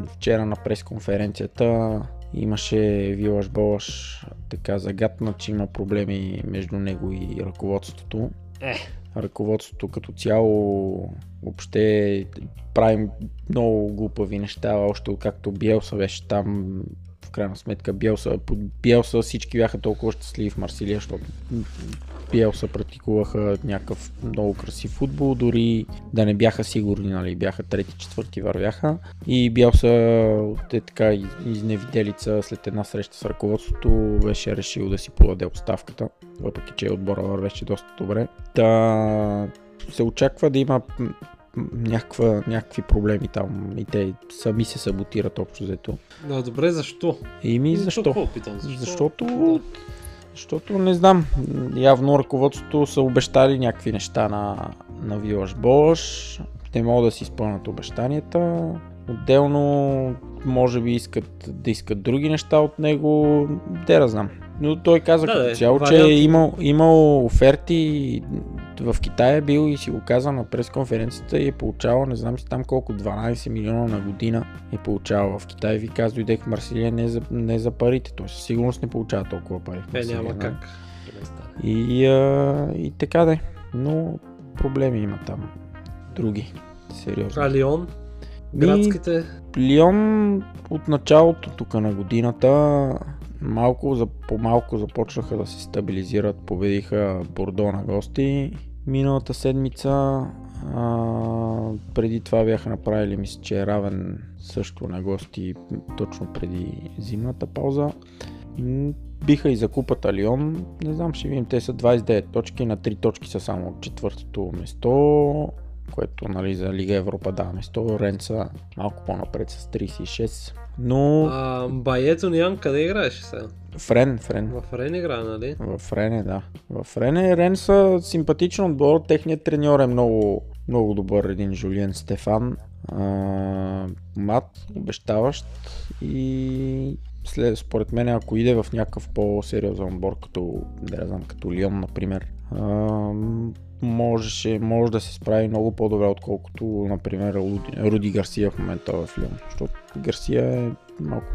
вчера на пресконференцията имаше Вилаш Болаш така загатна, че има проблеми между него и ръководството. Е. Ръководството като цяло въобще правим много глупави неща, още както Биелса беше там крайна сметка Биелса, под Биелса всички бяха толкова щастливи в Марсилия, защото Биелса практикуваха някакъв много красив футбол, дори да не бяха сигурни, нали, бяха трети, четвърти вървяха. И Биелса е така из- изневиделица след една среща с ръководството беше решил да си подаде оставката, въпреки че отбора вървеше доста добре. Та се очаква да има някаква, някакви проблеми там и те сами се саботират общо взето. Да, добре, защо? И ми защо? Какво питам? Защо? Защото, защото не знам, явно ръководството са обещали някакви неща на, на Вилаш Бош, не могат да си изпълнят обещанията. Отделно, може би искат да искат други неща от него, де да знам. Но той каза Да, като да, цяло, че е имал, имал оферти в Китай е бил и си го каза на пресконференцията и е получавал, не знам си там колко, 12 милиона на година е получавал в Китай. Ви аз дойдех в Марсилия не за, не за парите, той със сигурност не получава толкова пари. Е, няма нали? как. не стане. И, а, и така да е. Но проблеми има там. Други. Сериозно. А Лион? Градските? Лион от началото тук на годината малко за по-малко започнаха да се стабилизират. Победиха Бордо на гости миналата седмица. А, преди това бяха направили, мисля, че е равен също на гости точно преди зимната пауза. Биха и за купата Лион. Не знам, ще видим. Те са 29 точки, на 3 точки са само от четвъртото место което нали, за Лига Европа дава место. Ренца малко по-напред с 36. Но А, Баето Ниан къде играеше сега? Френ, Френ. В Рен игра, нали? В Рене, да. В Рене, Рен са симпатичен отбор. Техният треньор е много, много добър. Един Жулиен Стефан. А, мат, обещаващ. И след, според мен, ако иде в някакъв по-сериозен отбор, като, да знам, като Лион, например, а, можеше, може да се справи много по-добре, отколкото, например, Руди, Руди Гарсия в момента в Лион. Защото Гарсия е малко...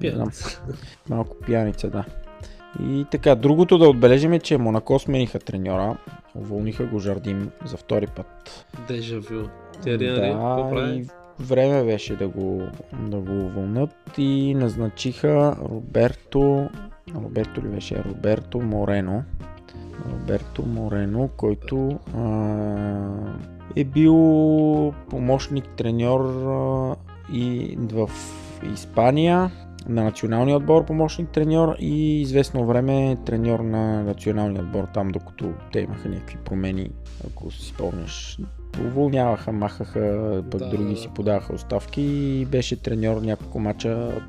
знам, Пият. Малко пияница, да. И така, другото да отбележим е, че Монако смениха треньора. Уволниха го Жардим за втори път. Дежавю. Да, и време беше да го, да го уволнят и назначиха Роберто, Роберто ли беше? Роберто Морено. Роберто Морено, който а, е бил помощник треньор а, и в Испания. на националния отбор помощник треньор и известно време треньор на националния отбор там, докато те имаха някакви промени, ако си спомняш. Уволняваха, махаха, пък Да, други да. си подаваха оставки и беше треньор няколко мача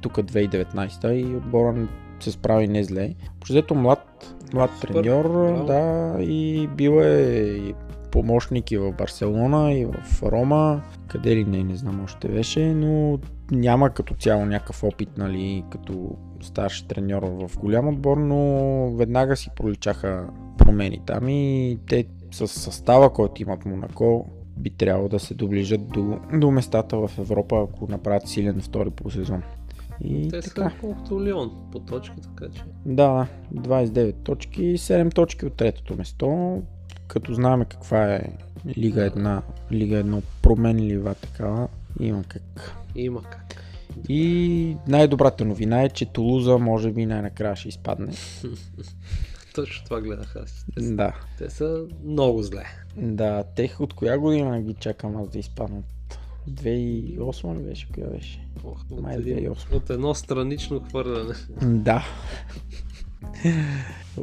тук 2019 и отбора се справи не зле. Взето млад, млад Супер, треньор, браво. да, и бил е и помощник и в Барселона, и в Рома, къде ли не, не знам още беше, но няма като цяло някакъв опит, нали, като старши треньор в голям отбор, но веднага си проличаха промени там и те с състава, който имат Монако, би трябвало да се доближат до, до местата в Европа, ако направят силен втори по сезон. И Те така. са колкото Лион по точки, така че. Да, 29 точки и 7 точки от третото место. Като знаем каква е Лига 1, Лига 1 променлива такава, има как. Има как. И най-добрата новина е, че Тулуза може би най-накрая ще изпадне. [LAUGHS] Точно това гледах аз. Те са, Да. те са много зле. Да, тех от коя година ги чакам аз да изпаднат? 2008 ли беше? Коя беше? Ох, от, Май един, 2008. от едно странично хвърляне. Да.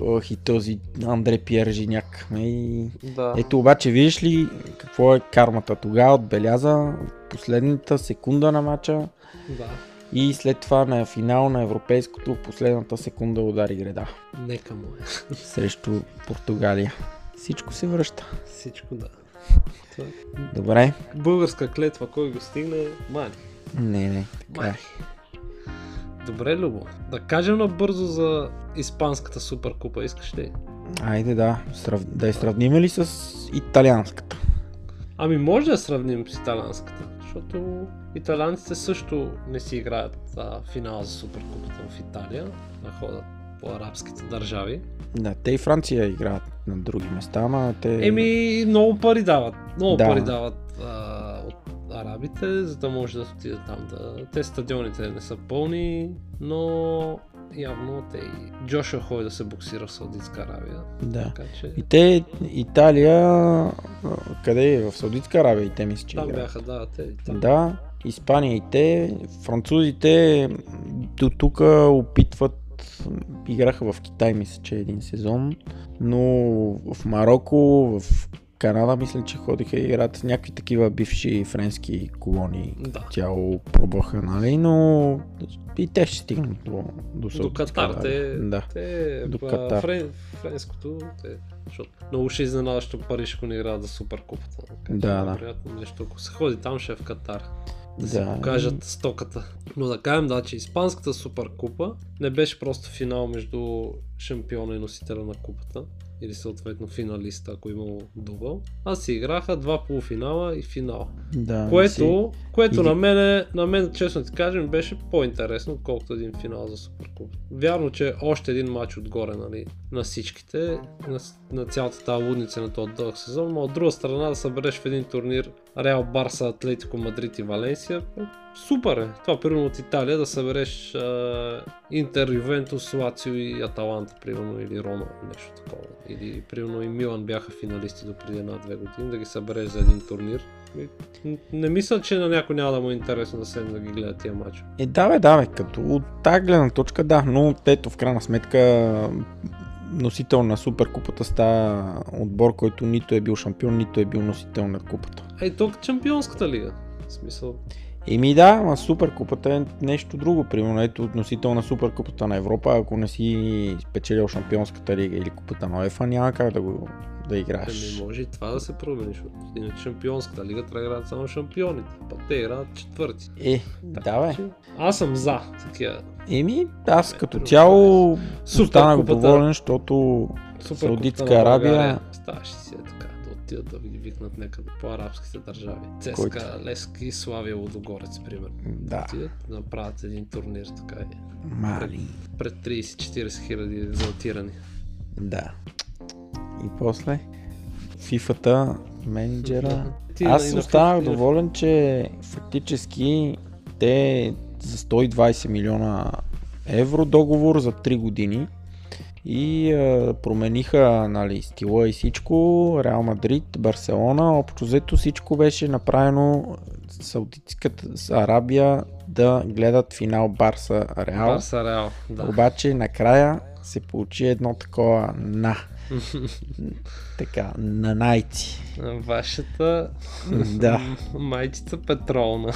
Ох и този Андре Пьер Жиняк. И... Да. Ето обаче, видиш ли какво е кармата? Тогава отбеляза последната секунда на матча да. и след това на финал на европейското последната секунда удари греда Нека му е. срещу Португалия. Всичко се връща. Всичко да. Добре. Българска клетва, кой го стигне, мани. Не, не, така е. Мани. Добре, Любо. Да кажем набързо за Испанската суперкупа, искаш ли? Айде да, срав... да я сравним ли с италианската? Ами може да сравним с италианската, защото италианците също не си играят а, финал за суперкупата в Италия, а ходят по арабските държави. Да, те и Франция играят на други места, ама те... Еми, много пари дават. Много Да. пари дават а, от арабите, за да може да отидат там. Да... Те стадионите не са пълни, но явно те и Джошуа ходи да се боксира в Саудитска Аравия. Да. Така че И те, Италия, къде е? В Саудитска Аравия и те мисля, че там играят. бяха, да, те там. Да, Испания и те, французите до тук опитват, играха в Китай, мисля, че един сезон, но в Марокко, в Канада, мисля, че ходиха и играят някакви такива бивши френски колонии. Да. Цяло пробваха, нали, но и те ще стигнат до, до, До Катар, те, Да. те До Катар. Френ, френското, те, защото много ще изненадващо Париж, ако не играят за суперкупата. Да, да. Вероятно нещо, ако се ходи там, ще е в Катар. Да, си Да. покажат стоката. Но да кажем, да, че Испанската суперкупа не беше просто финал между шампиона и носителя на купата. Или съответно финалиста, ако е имало дубъл. А си играха два полуфинала и финал. Да, си- Което, което Или- на, мен, на мен, честно ти кажем, беше по-интересно, отколкото един финал за Суперкуп. Вярно, че е още един матч отгоре нали, на всичките, на, на цялата тази лудница на този дълъг сезон, но от друга страна да събереш в един турнир Реал Барса, Атлетико Мадрид и Валенсия, супер е. Това примерно от Италия да събереш а, Интер, Ювентус, Лацио и Аталанта, примерно, или Рома, нещо такова. Или примерно и Милан бяха финалисти до преди една-две години, да ги събереш за един турнир. Не мисля, че на някой няма да му е интересно да седне да ги гледа тия матча. Е, да, бе, да, бе, като от тази гледна точка, да, но ето в крайна сметка носител на суперкупата става отбор, който нито е бил шампион, нито е бил носител на купата. Ей, тук Чемпионската лига. В смисъл, Еми да, ама суперкупата е нещо друго. Примерно, ето носител на суперкупата на Европа, ако не си спечелил шампионската лига или купата на ЕФА, няма как да го да играеш. не може и това да се промени, защото иначе Шампионската лига трябва да играят само шампионите. Па те играят четвърти. Е, да бе. Че Аз съм за такива. Еми, аз като друго цяло останах Суперкупата- доволен, защото Саудитска Арабия- България. Ставаше си е така, отидат да ги викнат някъде по арабските държави. Цеска, Който? Лески, Славия, Лодогорец, примерно. да, Отидат да направят един турнир така е. мали. Пред 30-40 хиляди залтирани. Да. И после фифата, менеджера. [LAUGHS] Ти Аз и на останах доволен, че фактически те за 120 милиона евро договор за 3 години И а, промениха нали, стила и всичко. Реал Мадрид, Барселона. Общо взето всичко беше направено Саудитската Арабия да гледат финал Барса Реал. Барса Реал, да. Обаче накрая се получи едно такова на. [LAUGHS] така, на найци. Вашата Да. [LAUGHS] майчица петролна.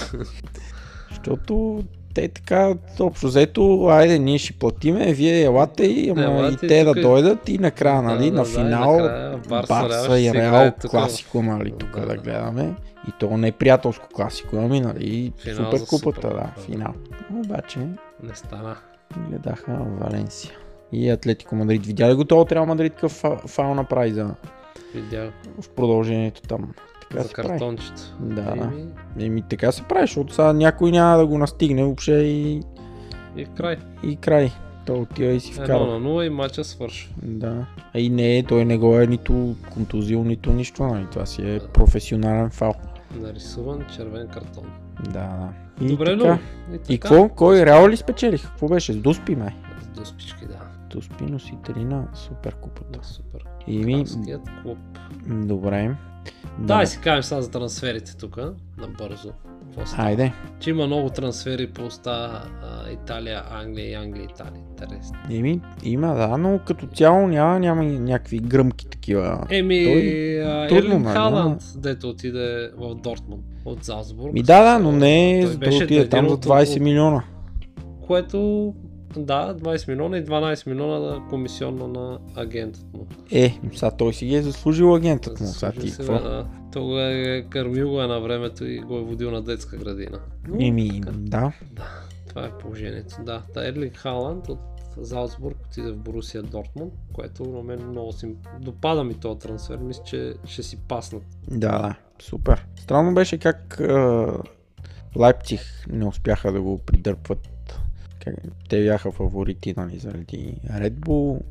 Защото те така, общо взето, айде, ние ще платиме, вие елате и, ама Елате и те да тук- дойдат и накрая, нали, да, на да, финал накрая Барса, и Реал класико, нали, тук Да, да, да. гледаме. И то не е приятелско класико, ами, нали, Финал супер купата, да, да. финал. Обаче Не стана. гледаха Валенсия. И Атлетико Мадрид. Видя ли го това от Реал Мадрид какъв фа- фаул направи за, Видях в продължението там? Така за се прави. картончето. Да, да. Еми, Еми така се прави, защото сега някой няма да го настигне въобще и, И край. и край. Той отива и си Едно вкарва. на нула и матча свършва. Да. А и не, той не го е нито контузил, нито нищо, нали? Това си е професионален фал. Нарисуван червен картон. Да, да. И Добре, така. но. И какво? Кой? Реал ли спечелиха? Какво беше? С Дуспи, май. С дуспички, да. Дуспи носители на супер купата. Да, супер. И ми, Кралският клуб. добре. Да, и си кажем сега за трансферите тук, набързо. Айде. Че има много трансфери по уста а, Италия, Англия и Англия, Италия. Интересно. Еми, има, да, но като цяло няма, няма някакви гръмки такива. Еми, Той- нали, Халанд, дето отиде в Дортмунд от Залцбург. Ми да, да, но не Той за да отиде там за от- 20 от- милиона. Което, да, 20 милиона и 12 милиона комисионно на агентът му. Е, сега той си ги е заслужил агентът му. Сега ти се, какво? да. Той го е кърмил го е на времето и го е водил на детска градина. Еми, да. Да, това е положението. Да, та Ерлинг Халанд от Залцбург отиде в Борусия Дортмунд, което на мен много си... Допада ми този трансфер, мисля, че ще си паснат. Да, да, супер. Странно беше как Лайпциг не успяха да го придърпват. Как, те бяха фаворити, нали, заради Red Bull.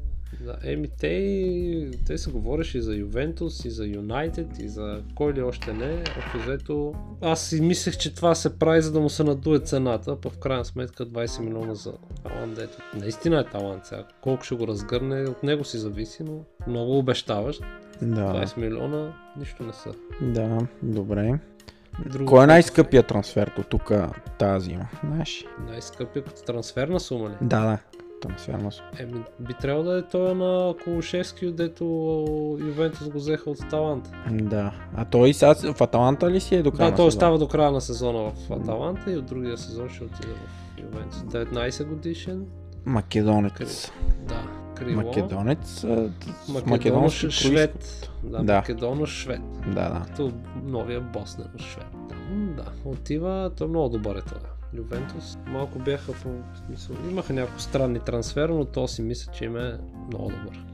Да, еми те, те се говореше и за Ювентус, и за Юнайтед, и за кой ли още не. Ако взето, аз си мислех, че това се прави, за да му се надуе цената, па в крайна сметка 20 милиона за талант, дето. Наистина е талант сега. Колко ще го разгърне, от него си зависи, но много обещаващ. Да, 20 милиона, нищо не са. да, добре. Друго, Кой е най-скъпият трансфер до тук тази зима? Знаеш? Най-скъпия като трансферна сума ли? Да, да. Трансфер на сума. Еми, би трябвало да е той на Колушевски, дето Ювентус го взеха от Талант. Да. А той сега в Аталанта ли си е до края Да, той остава до края на сезона в Аталанта и от другия сезон ще отиде в Ювентус. 19 годишен. Македонец. Да, крило. Македонец. Македоно македонски швед. Да, Да. Македоно швед. происход. Да, да. Като новия боснен швед. Там, да, отива, той много добър е това. Ювентус малко бяха по смисъл. Имаха няколко странни трансфера, но то си мисля, че им е много добър.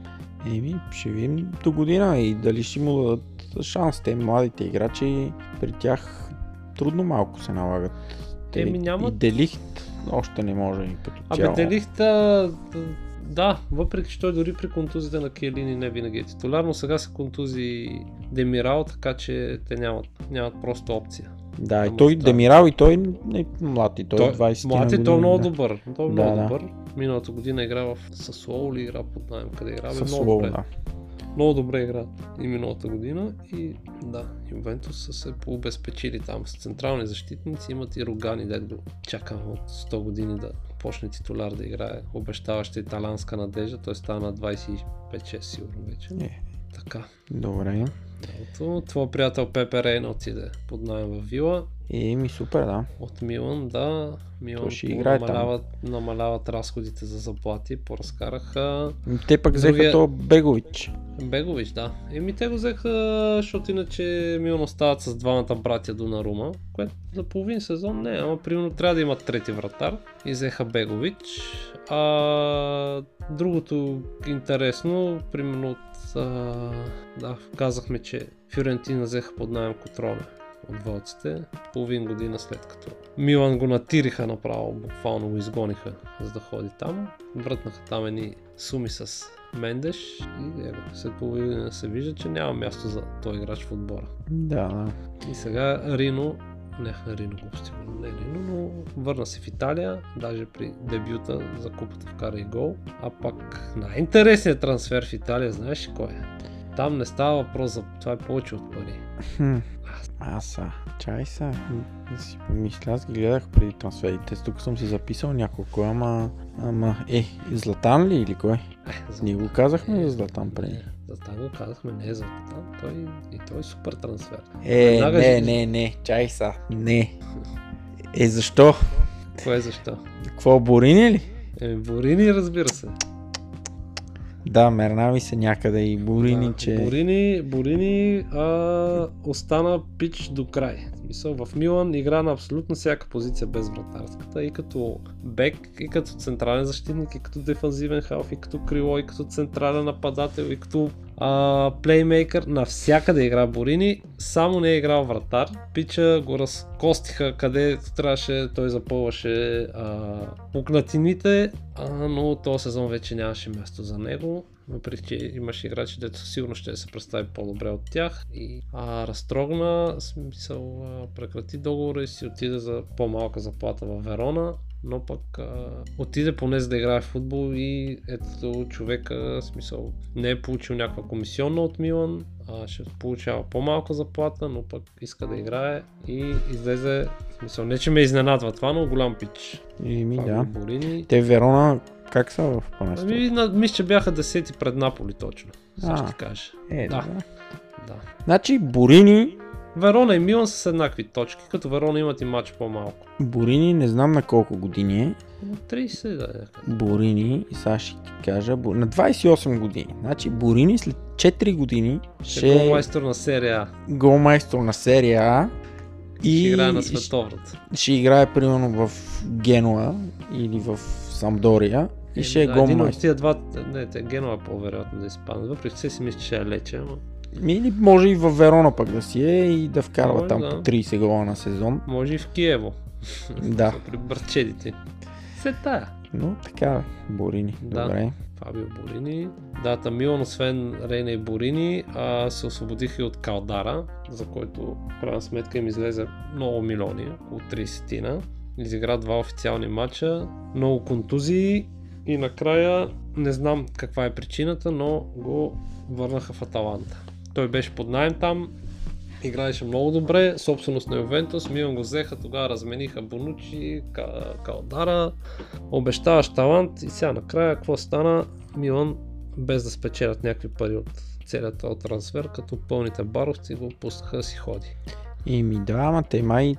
Еми, ще видим до година и дали ще му дадат шанс. Те младите играчи, при тях трудно малко се налагат. Те Еми, нямат- И Делихт още не може и като Абе, цяло. Делихта, да, въпреки че той дори при контузите на Келини не винаги е титуляр, но сега са контузии Демирал, така че те нямат, нямат просто опция. Да, и той да. Демирал и той е млад и той, е 20 млад е, той е много добър. Той е Да, много да. добър. Миналата година игра в Сасуол или игра под найем, къде игра. Бе, много, добре. да. много добре игра и миналата година и да, Ювентус са се пообезпечили там с централни защитници, имат и Рогани, дед го чакам от 100 години да почне титуляр да играе, обещаваща италянска надежда, той стана на 25-6 сигурно вече. Е. Така. Добре. Твоя приятел Пепе Рейна отиде под найем в Вила. Еми, супер, да. От Милан, да. Милан ще играе там. намаляват, намаляват разходите за заплати, поразкараха Те пък взеха Другия- то Бегович. Бегович, да. Еми те го взеха, защото иначе Милан остават с двамата братя Донарума, което за половин сезон не, ама примерно трябва да имат трети вратар и взеха Бегович. А, другото интересно, примерно от, а, да, казахме, че Фюрентина взеха под найем Котроле от вълците, половин година след като Милан го натириха направо, буквално го изгониха, за да ходи там. Вратнаха там едни суми с Мендеш и его, след половина година се вижда, че няма място за този играч в отбора. Да. И сега Рино Не, Рино глупости. Не, Рино, но върна се в Италия, даже при дебюта за купата вкара и гол. А пък най-интересният трансфер в Италия, знаеш кой е? Там не става въпрос за това е повече от пари. Хм. Аз са. Чай са. Си помисля, аз ги гледах преди трансферите. Тук съм си записал няколко, ама... Ама... Е, Златан ли или кой? Е, Ние го казахме за Златан преди. Златан го казахме, не е Златан. Той, и той е супер трансфер. Е, Веднага не, ще- не, не, чай са. Не. Е, защо? Кое е защо? Какво, Борини ли? Е, Борини, разбира се. Да, мерна ми се някъде и Борини, Да, че... Борини, Борини а, остана пич до край. В Смисъл, в Милан игра на абсолютно всяка позиция без вратарската. И като бек, и като централен защитник, и като дефанзивен халф, и като крило, и като централен нападател, и като плеймейкър. Навсякъде игра Борини, само не е играл вратар. Пича го разкостиха къде трябваше, той запълваше пукнатините, но този сезон вече нямаше място за него. Въпреки, че имаше играчи, дето сигурно ще се представи по-добре от тях. И а, разтрогна, смисъл, прекрати договора и си отиде за по-малка заплата в Верона. Но пък а, отиде поне за да играе в футбол и ето човека, смисъл, не е получил някаква комисионна от Милан, а ще получава по-малка заплата, но пък иска да играе и излезе, смисъл, не че ме изненадва това, но голям пич. Еми, Фабио да. Борини. Те Верона как са в панесто? Ами, на, мисля, че бяха десети пред Наполи точно. Сега А. ще кажа. Е, да. да. Да. Значи Борини, Верона и Милан са с еднакви точки, като Верона имат и матч по-малко. Борини не знам на колко години е. 30 да е. Борини, и сега ще ти кажа, на 28 години. Значи Борини след 4 години Ще ще е е майстор на серия А. голмайстор на серия А. И Ще играе на световната. ще играе примерно в Генуа или в Самдория и ще е да, един от голмайстор. тия два, не, те Генова е по-вероятно да изпадне. Въпреки че си мисля, че е лече, ама Или може и в Верона пък да си е и да вкарва Може, там да. по 30 гола на сезон. може и в Киево. [LAUGHS] Да. При бърчедите. Се тая. Но така, Борини. Да. Добре. Фабио Борини. Дата Милан, освен Рейна и Борини, а, се освободиха и от Калдара, за който в крайна сметка им излезе много милиони, около 30-тина. Изигра два официални матча, много контузии и накрая не знам каква е причината, но го върнаха в Аталанта. Той беше под найем там, играеше много добре, собственост на Ювентус, Милан го взеха, тогава размениха Бонучи, Ка- Калдара, обещаваш талант и сега накрая какво стана? Милан без да спечелят някакви пари от целият този трансфер, като пълните баровци го пуснаха да си ходи. Ими да, ама те май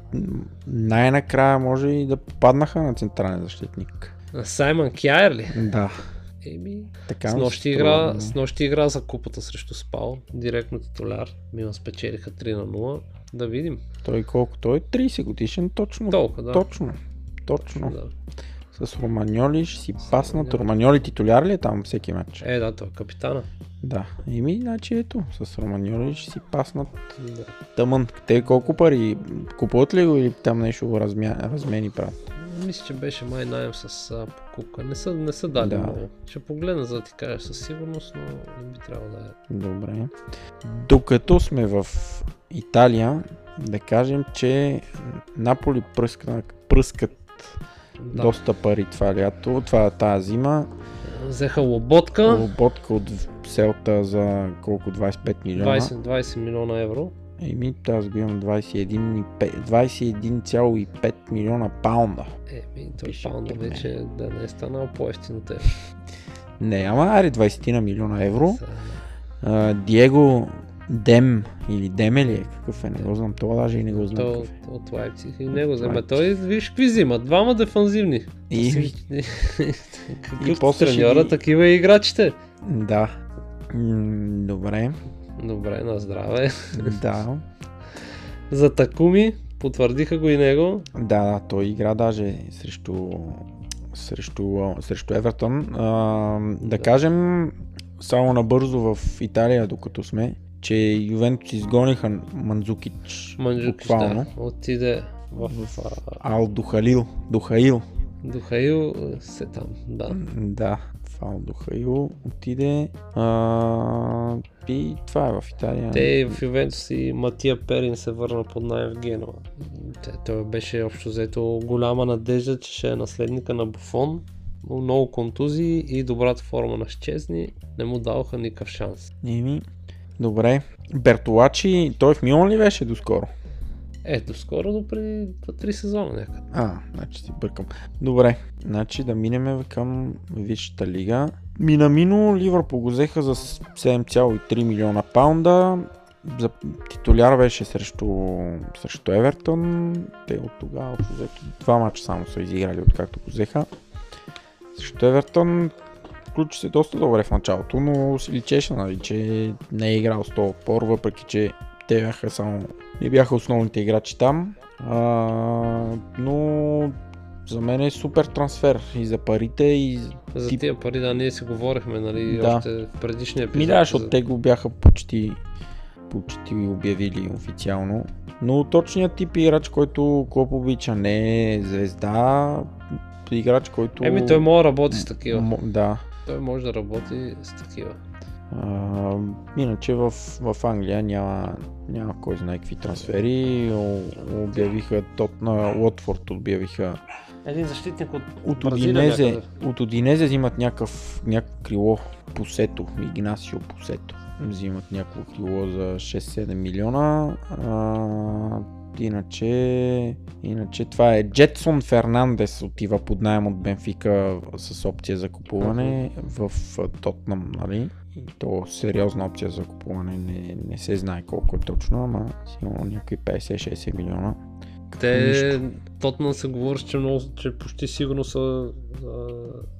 най-накрая може и да попаднаха на централен защитник. Саймън Кяер ли? Да. Еми, Така с нощи, игра, с нощи игра за купата срещу Спал, директно титуляр. Милан спечелиха 3 на 0. Да видим. Той колко? Той е 30 годишен, точно. Толкова, да. Точно. Точно. Да. С Романьоли ще си паснат. Романьоли титуляр ли е там всеки матч? Е, да, той е капитана. Да. Еми, значи ето, с Романьоли ще си паснат Да. тъмън. Те колко пари? Купуват ли го или там нещо го размя... размени правят? Мисля, че беше май найем с а, покупка. Не са, не са дали Да. много. Ще погледна за да ти кажа със сигурност, но не би трябвало да е. Добре. Докато сме в Италия, да кажем, че Наполи пръскна, пръскат Да. доста пари това лято, това тази зима. Взеха лоботка, Лоботка от селта за колко? 25 милиона. 20, 20 милиона евро. Еми, аз го имам 21,5 21,5 милиона паунда. Еми, той Пише паунда вече да не е станал по-ефтин от теб. Не, ама аре 20 на милиона евро. А, Диего Дем или Деме ли е? Какъв е? Не го знам. Това даже и не го знам. От, е. от Лайпциг и него вземе. Лайпциг. Той, виж какви взима. Двама дефанзивни. И, [LAUGHS] Какъв после треньора, ги- такива и играчите. да. Добре. Добре, на здраве. Да. [LAUGHS] За Такуми, потвърдиха го и него. Да, да, той игра даже срещу, срещу, срещу Евертън. А, да, Да. кажем, само набързо в Италия, докато сме, че Ювентус изгониха Манзукич. Буквално. да, отиде в... Ал Духалил. Духаил. Духаил е, се там, да. Да, Фалдо Хаил отиде. А, и това е в Италия. Те в Ювентус и Матия Перин се върна под найем в Генова. Той беше общо взето голяма надежда, че ще е наследника на Буфон. Но много контузии и добрата форма на Щезни не му даваха никакъв шанс. Еми, добре. Бертолачи, той в Милан ли беше доскоро? Ето, скоро до преди 2-3 сезона някъде. А, значи си бъркам. Добре, значи да минем към Висшата лига. Минамино Ливърпул го взеха за 7,3 милиона паунда. За титуляр беше срещу, срещу Евертън. Те от тогава взето два мача само са изиграли, откакто го взеха. Срещу Евертън включи се доста добре в началото, но си личеше, нали, че не е играл с този отпор, въпреки че те бяха само не бяха основните играчи там. А, но за мен е супер трансфер и за парите и За Тип- тия пари, да, ние си говорихме, нали, Да. още в предишния епизод. Ми да, защото за- те го бяха почти, почти обявили официално. Но точният тип играч, който Клоп обича, не е звезда, играч, който... Еми, той може да работи с такива. М- да. Той може да работи с такива. А, иначе в, в Англия няма, няма кой знае какви трансфери. Обявиха тот на Уотфорд обявиха Един защитник от, От Одинезе, от Одинезе взимат някакъв, някакво крило Посето, Игнасио Посето. Взимат някакво крило за 6-7 милиона. А, иначе, иначе това е Джетсон Фернандес отива под найем от Бенфика с опция за купуване в Тотнам, нали? И то сериозна опция за купуване, не, не се знае колко е точно, ама сигурно някакви 50-60 милиона. Те, Нищо. Тотнам се говори, че, много, че почти сигурно са а,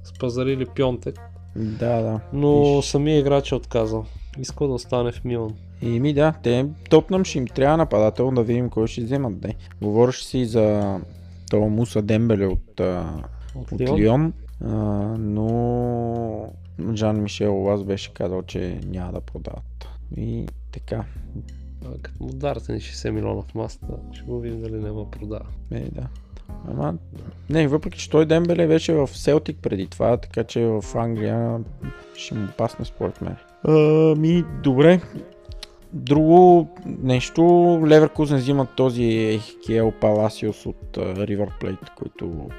спазарили Пионтек, Да, да. но Виж. самия играч е отказал. Искал да остане в Милан. Еми да, те Тотнам ще им трябва нападател, да видим кой ще вземат. Де. Говориш си за това Муса Дембеле от, От, от. Лион, а, но Жан Мишел Лаз беше казал, че няма да продават. И така, А, Като му дарате ни 60 милиона в масата, ще го видим дали няма продава. е, да. Ама, не, въпреки че той Дембеле беше в Селтик преди това, така че в Англия ще му пасне според мен. А, ми, добре. Друго нещо, Леверкузен взимат този Ехикел Паласиос от Ривър Плейт, който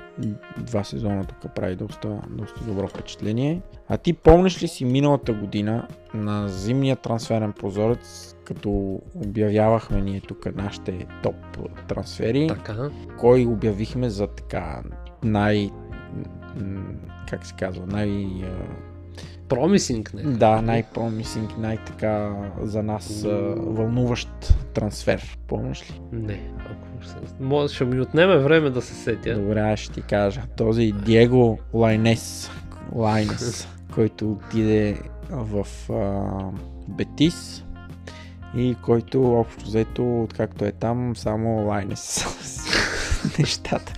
два сезона тук прави доста, доста добро впечатление. А ти помниш ли си миналата година на зимния трансферен прозорец, като обявявахме ние тук нашите топ трансфери, Така. кой обявихме за така най... как се казва, най... Промисинг, не? да, най-промисинг, най-така за нас вълнуващ трансфер. Помниш ли? Не. Ако. Може, ще ми отнеме време да се сетя. Добре, аз ще ти кажа. Този Диего Лайнес, Лайнес, който отиде в а, Бетис и който общо взето, откакто е там, само Лайнес. [LAUGHS] [LAUGHS] Нещата.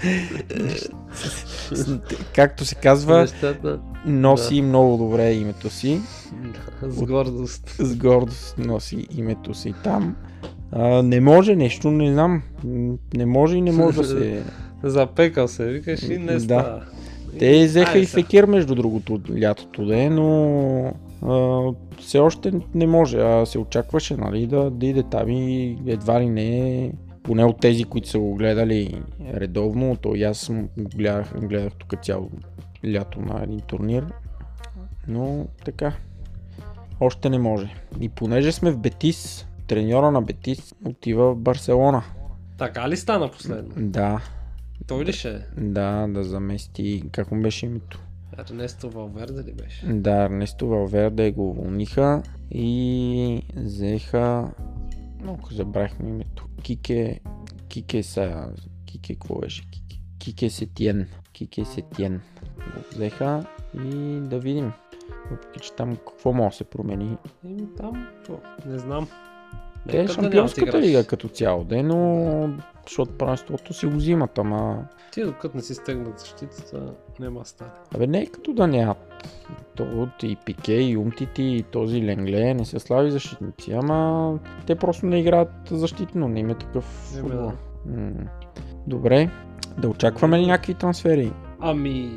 С- Както се казва, Нещата носи много добре името си. да, с гордост. с гордост носи името си там. А, не може нещо, не знам. Не може и не може да се... [LAUGHS] Запекал се, викаш и не Да. става. Те взеха и. Фекир между другото лятото де, но а, все още не може. А се очакваше нали, да, да иде там и едва ли не поне от тези, които са го гледали редовно, то и аз гледах, гледах тук цяло лято на един турнир. Но така, още не може. И понеже сме в Бетис, треньора на Бетис отива в Барселона. Така ли стана последно? Да, Той ли ще е? да, да замести, как му беше името? Ернесто Валверде ли беше? Да, Ернесто Валверде го уволниха и взеха... Много забравихме името. Кике... Кике са... Кике какво беше? Кике, Кике Сетиен. Кике Сетиен. Го взеха и да видим. Въпреки, че там какво може да се промени. Еми там, какво? Не знам. Те е да шампионската лига като цяло, де, но защото първенството си го взимат, ама... Ти докато не си стегнат защитата, няма стане. Абе не е като да нямат. То от и Пике, и Умтити, и този Ленгле не са слаби защитници, ама те просто не играят защитно, не има такъв футбол. М. Добре, да очакваме ли някакви трансфери Ами,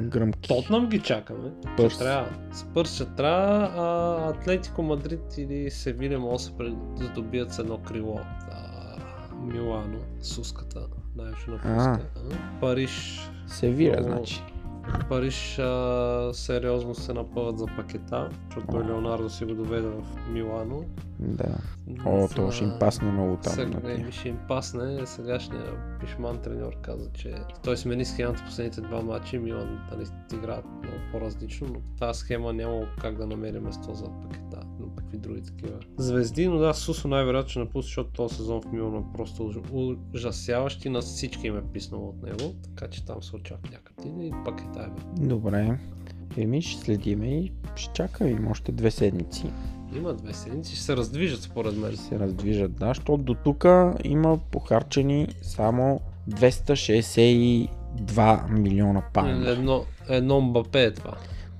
Гръмки. Тотнам ги чакаме. Спърс. Ще трябва. Спърс ще трябва, а Атлетико Мадрид или Севиля могат да се добият с едно крило. Милано, Суската, най-вече на А. пуска. Париж, Севиля, Много- значи. Париж а, сериозно се напъват за пакета, защото А. Леонардо си го доведе в Милано. Да. О, то ще им пасне много там. Сега, на тия. ми ще им пасне. Сегашния пишман треньор каза, че той смени схемата последните два матча Милан нали, играят много по-различно, но тази схема няма как да намери место за пакета, но какви други такива звезди, но да, Сусо най-вероятно ще напусне, защото този сезон в Милан е просто уж- ужасяващ и на всички им е писнало от него, така че там се очаква някъде и пакета бе. Добре. Еми, ще следиме и ще чакаме. Има още две седмици. Има две седмици, ще се раздвижат според мен. се раздвижат. Да, защото до тук има похарчени само 262 милиона паунда. Едно, едно Мбапе е това.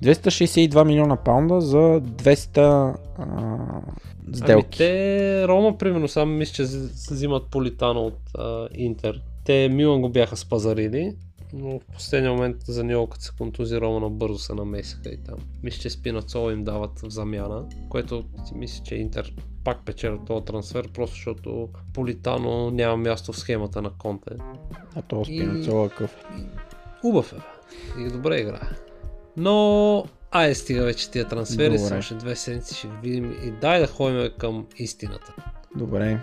262 милиона паунда за 200 а, Ами сделки. те, Рома, примерно, само мисля, че взи- взимат Политано от а, Интер. Те Милан го бяха спазарили, но в последния момент за него, като се контузи Рома, набързо се намесиха и там. Мисля, че Спинацола им дават в замяна, което си мисля, че Интер пак печелят този трансфер, просто защото Политано няма място в схемата на Конте. А то Спинацола къв. Убав е. бе. И добре играе. Но, ай стига вече тия трансфери, Добре. още две седмици ще ги видим и дай да ходим към истината. Добре.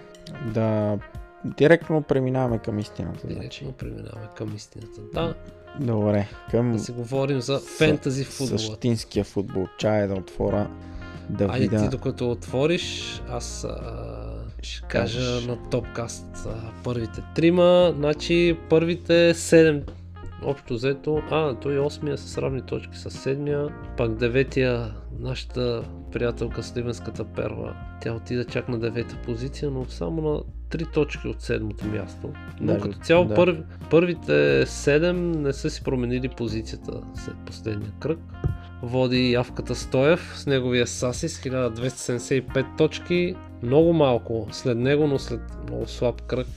Да. Директно преминаваме към истината. Значи. Директно преминаваме към истината. Да, Добре. Към да си говорим за с- фентази футбола. Същинския футбол. Чая да отворя. Да Айде видя. ти докато отвориш, аз а, ще кажа кажеш. на топкаст а, първите трима, значи първите седем общо взето, а, той осмия с равни точки с седмия, пак деветия нашата приятелка Сливенската перва, тя отида чак на девета позиция, но само на три точки от седмото място. Но Даже- като цяло да. първи, първите седем не са си променили позицията след последния кръг. Води явката Стоев с неговия Сасис 1275 точки. Много малко след него, но след много слаб кръг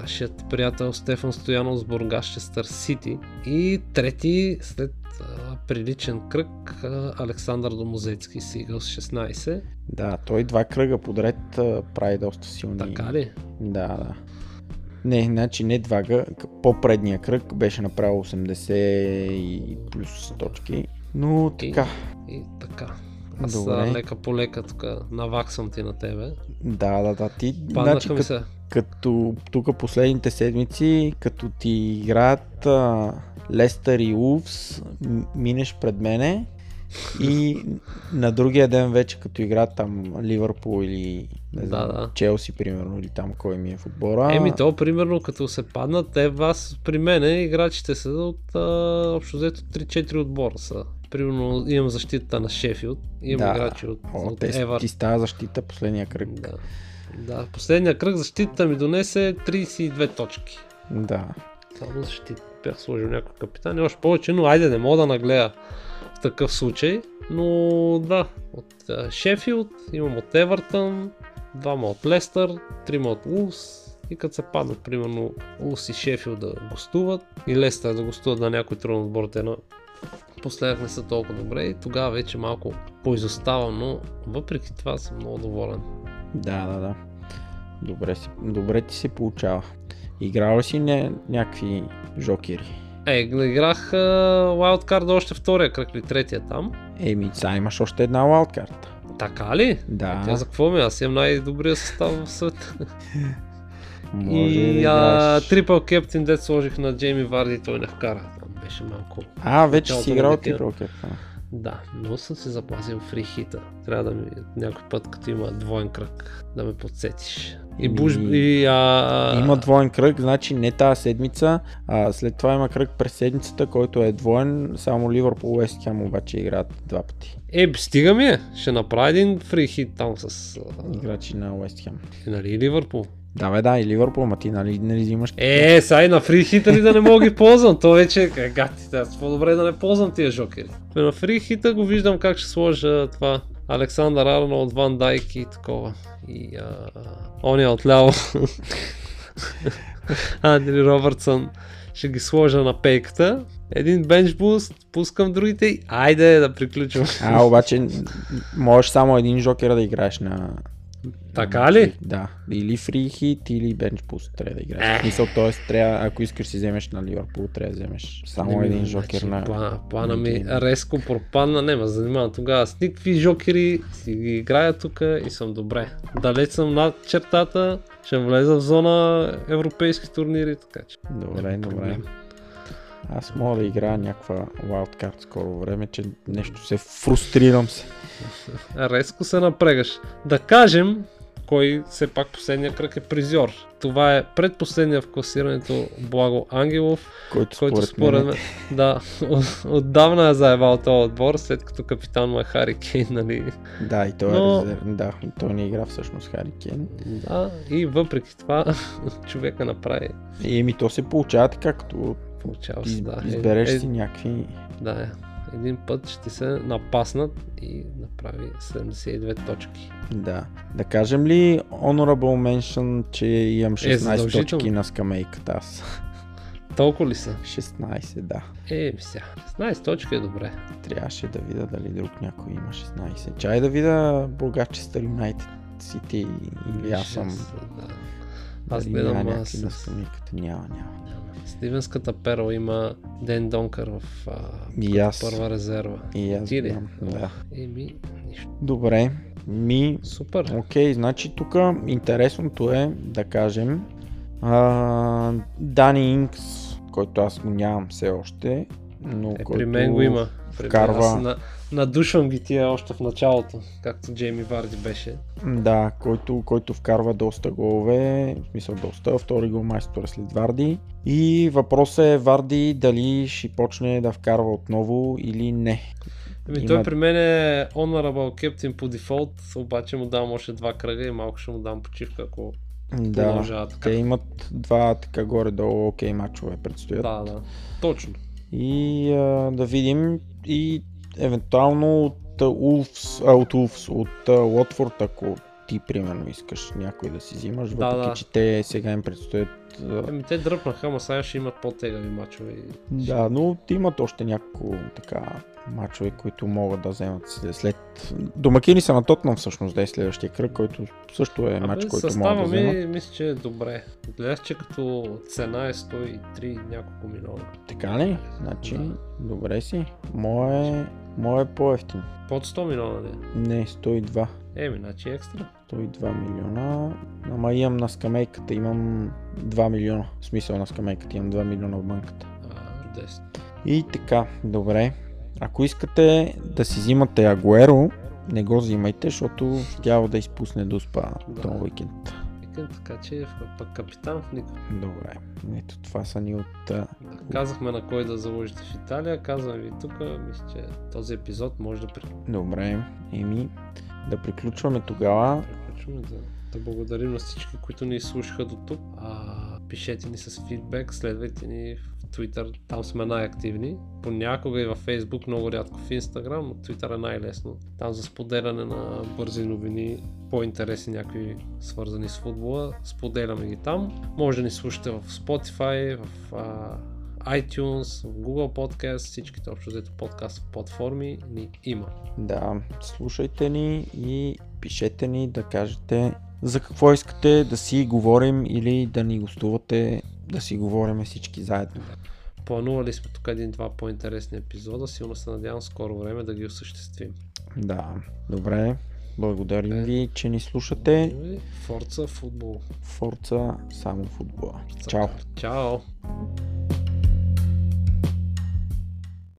нашият приятел Стефан Стоянов с Бургащестър Сити. И трети след приличен кръг Александър Домозецки с Игъл с 16. Да, той два кръга подред прави доста силни. Така ли? Да, да. Не, значи не два, га- к- по-предния кръг беше направил 80 и плюс точки. Но така, И така. Аз Добре. лека по лека тук наваксам ти на тебе. да, да, да, ти, Паднаха значи, ми се. като тук последните седмици, като ти играят а, Лестър и Улфс, минеш пред мене и на другия ден вече като играят там Ливърпул или не Да, знам, да. Челси примерно или там кой ми е в отбора. Еми то, примерно, като се паднат, те вас при мене играчите са от а, общо взето 3-4 отбора са. Примерно имам защитата на Шефилд, имам играчи от, О, от те, Евар. ти става защита последния кръг. Да. да, последния кръг защитата ми донесе 32 точки. Да. Само защита. Бях сложил някой капитан и още повече, но айде не мога да нагледа такъв случай. Но да, от Шефилд, имам от Евертън, двама от Лестър, трима от Улс и като се паднат, примерно Улс и Шефилд да гостуват и Лестър да гостуват на някой труден отбор, те на последък не са толкова добре и тогава вече малко поизоставам, но въпреки това съм много доволен. Да, да, да. Добре, добре ти се получава. Играл ли си не, някакви жокери? Е, играх а, Wildcard още втория кръг или третия там. Еми, сега имаш още една лаудкарта. Така ли? Да, Тя за какво ми? Аз имам най-добрия състав в света. [LAUGHS] може и да а, трипъл кептин дет сложих на Джейми Варди той не вкара. Там беше малко. А, вече си играл ти рокета. Да, но съм си запазил фри хита. Трябва да ми някой път, като има двоен кръг, да ме подсетиш. И буш... И, а... Има двоен кръг, значи не тази седмица, а след това има кръг през седмицата, който е двоен, само Ливърпул Уест Хем обаче играят два пъти. Е, стига ми е. Ще направя един фри хит там с... Играчи на Уест Хем. Нали, Ливърпул. Да, бе, да, и Ливърпул, ма ти нали не взимаш. Е, сега и на фри хита ли да не мога ги ползвам? То вече е гати, аз по-добре да не ползвам тия жокери. На фри хита го виждам как ще сложа това Александър Арнолд, Ван Дайк и такова. И а, оня отляво. [LAUGHS] Андри Робъртсън. ще ги сложа на пейката, един бенч буст, пускам другите и айде да приключвам. А, обаче можеш само един жокер да играеш на... Така ли? Да. Или фри хит, или бенч буст трябва да играеш. Смисъл, т.е. трябва, ако искаш си вземеш на Ливърпул, трябва да вземеш само един жокер значи, на... Плана, плана на ми резко пропадна, не ме занимавам тогава с никакви жокери, си ги играя тук и съм добре. Далеч съм над чертата, ще влеза в зона европейски турнири, така че. Добре, добре. Аз мога да играя някаква wildcard скоро време, че нещо се фрустрирам се. Резко се напрегаш. Да кажем, кой все пак последния кръг е призьор. Това е предпоследния в класирането Благо Ангелов, Който, който според, според мен, да, [LAUGHS] отдавна е заебал този отбор, след като капитан му е Хари Кейн, нали? Да, и той Но- е резерв. Да, той не игра всъщност Хари Кейн. Да, и въпреки това [LAUGHS] човека направи. Еми то се получава така, като Получава се, да. Е, избереш е, си някакви... Да, е. един път ще се напаснат и направи 72 точки. Да. Да кажем ли Honorable Mention, че имам 16 задължително. точки на скамейката аз? [LAUGHS] Толкова ли са? 16, да. Е, сега. 16 точки е добре. Трябваше да видя дали друг някой има 16. Чай да видя Българчестър Юнайтед Сити или аз съм... Да. Аз гледам няма аз на скамейката. Няма, няма. Стивенската перла има Ден Донкър в а, И аз. първа резерва. И аз Ти ли? да. Еми, нищо. Добре. Ми, Супер. Окей, значи тук интересното е да кажем а, Дани Инкс, който аз го нямам все още, но Е, при мен го има. При мен. вкарва- Аз на, надушвам ги тия още в началото, както Джейми Варди беше. Да, който, който вкарва доста голове, в смисъл доста, втори гол майстор след Варди. И въпросът е Варди дали ще почне да вкарва отново или не. Еми, Има- той при мен е Honorable Captain по дефолт, обаче му дам още два кръга и малко ще му дам почивка, ако Да, продължава така. те имат два така горе-долу окей матчове предстоят. Да, да. Точно. И а, да видим и евентуално от Улфс, а, от Улфс, от Лотфорд, ако ти примерно искаш някой да си взимаш, Да, въпреки да. че те сега им предстоят Еми, те дръпнаха, ама сега ще имат по-тегави мачове. Да, но имат още няколко така мачове, които могат да вземат след... Домакини са на Тотнам всъщност да е следващия кръг, който също е матч, Абе, който състава могат да ми, вземат. мисля, че е добре. Гледах, че като цена е 103 няколко милиона. Така ли? Значи, Да. добре си. Мое, мое е по-ефтин. Под 100 милиона ли? Не, 102. Еми, значи екстра. 102 милиона. Ама имам на скамейката, имам 2 милиона. В смисъл на скамейката, имам 2 милиона в банката. А, чудесно. И така, добре. Ако искате да си взимате Агуеро, не го взимайте, защото щял да изпусне дуспа Да. този уикенд. Викам, така че пък капитан в никой. Добре. Ето това са ни от... Да, казахме на кой да заложите в Италия, казвам ви тук, мисля, че този епизод може да приключим. Добре. Еми, да приключваме тогава. Приключваме да, да благодарим на всички, които ни слушаха до тук. А, пишете ни с фидбек, следвайте ни в Twitter, там сме най-активни. Понякога и във Facebook, много рядко в Instagram, но Twitter е най-лесно. Там за споделяне на бързи новини, по-интересни някакви свързани с футбола, споделяме ги там. Може да ни слушате в Spotify, в а, iTunes, в Google Podcast, всичките общо взето подкаст платформи ни има. Да, слушайте ни и пишете ни да кажете за какво искате да си говорим или да ни гостувате, да си говорим всички заедно. Планували сме тук един-два по-интересни епизода, силно се надявам скоро време да ги осъществим. Да, добре. Благодарим Е. ви, че ни слушате. Форца футбол. Форца само футбола. Чао! Чао!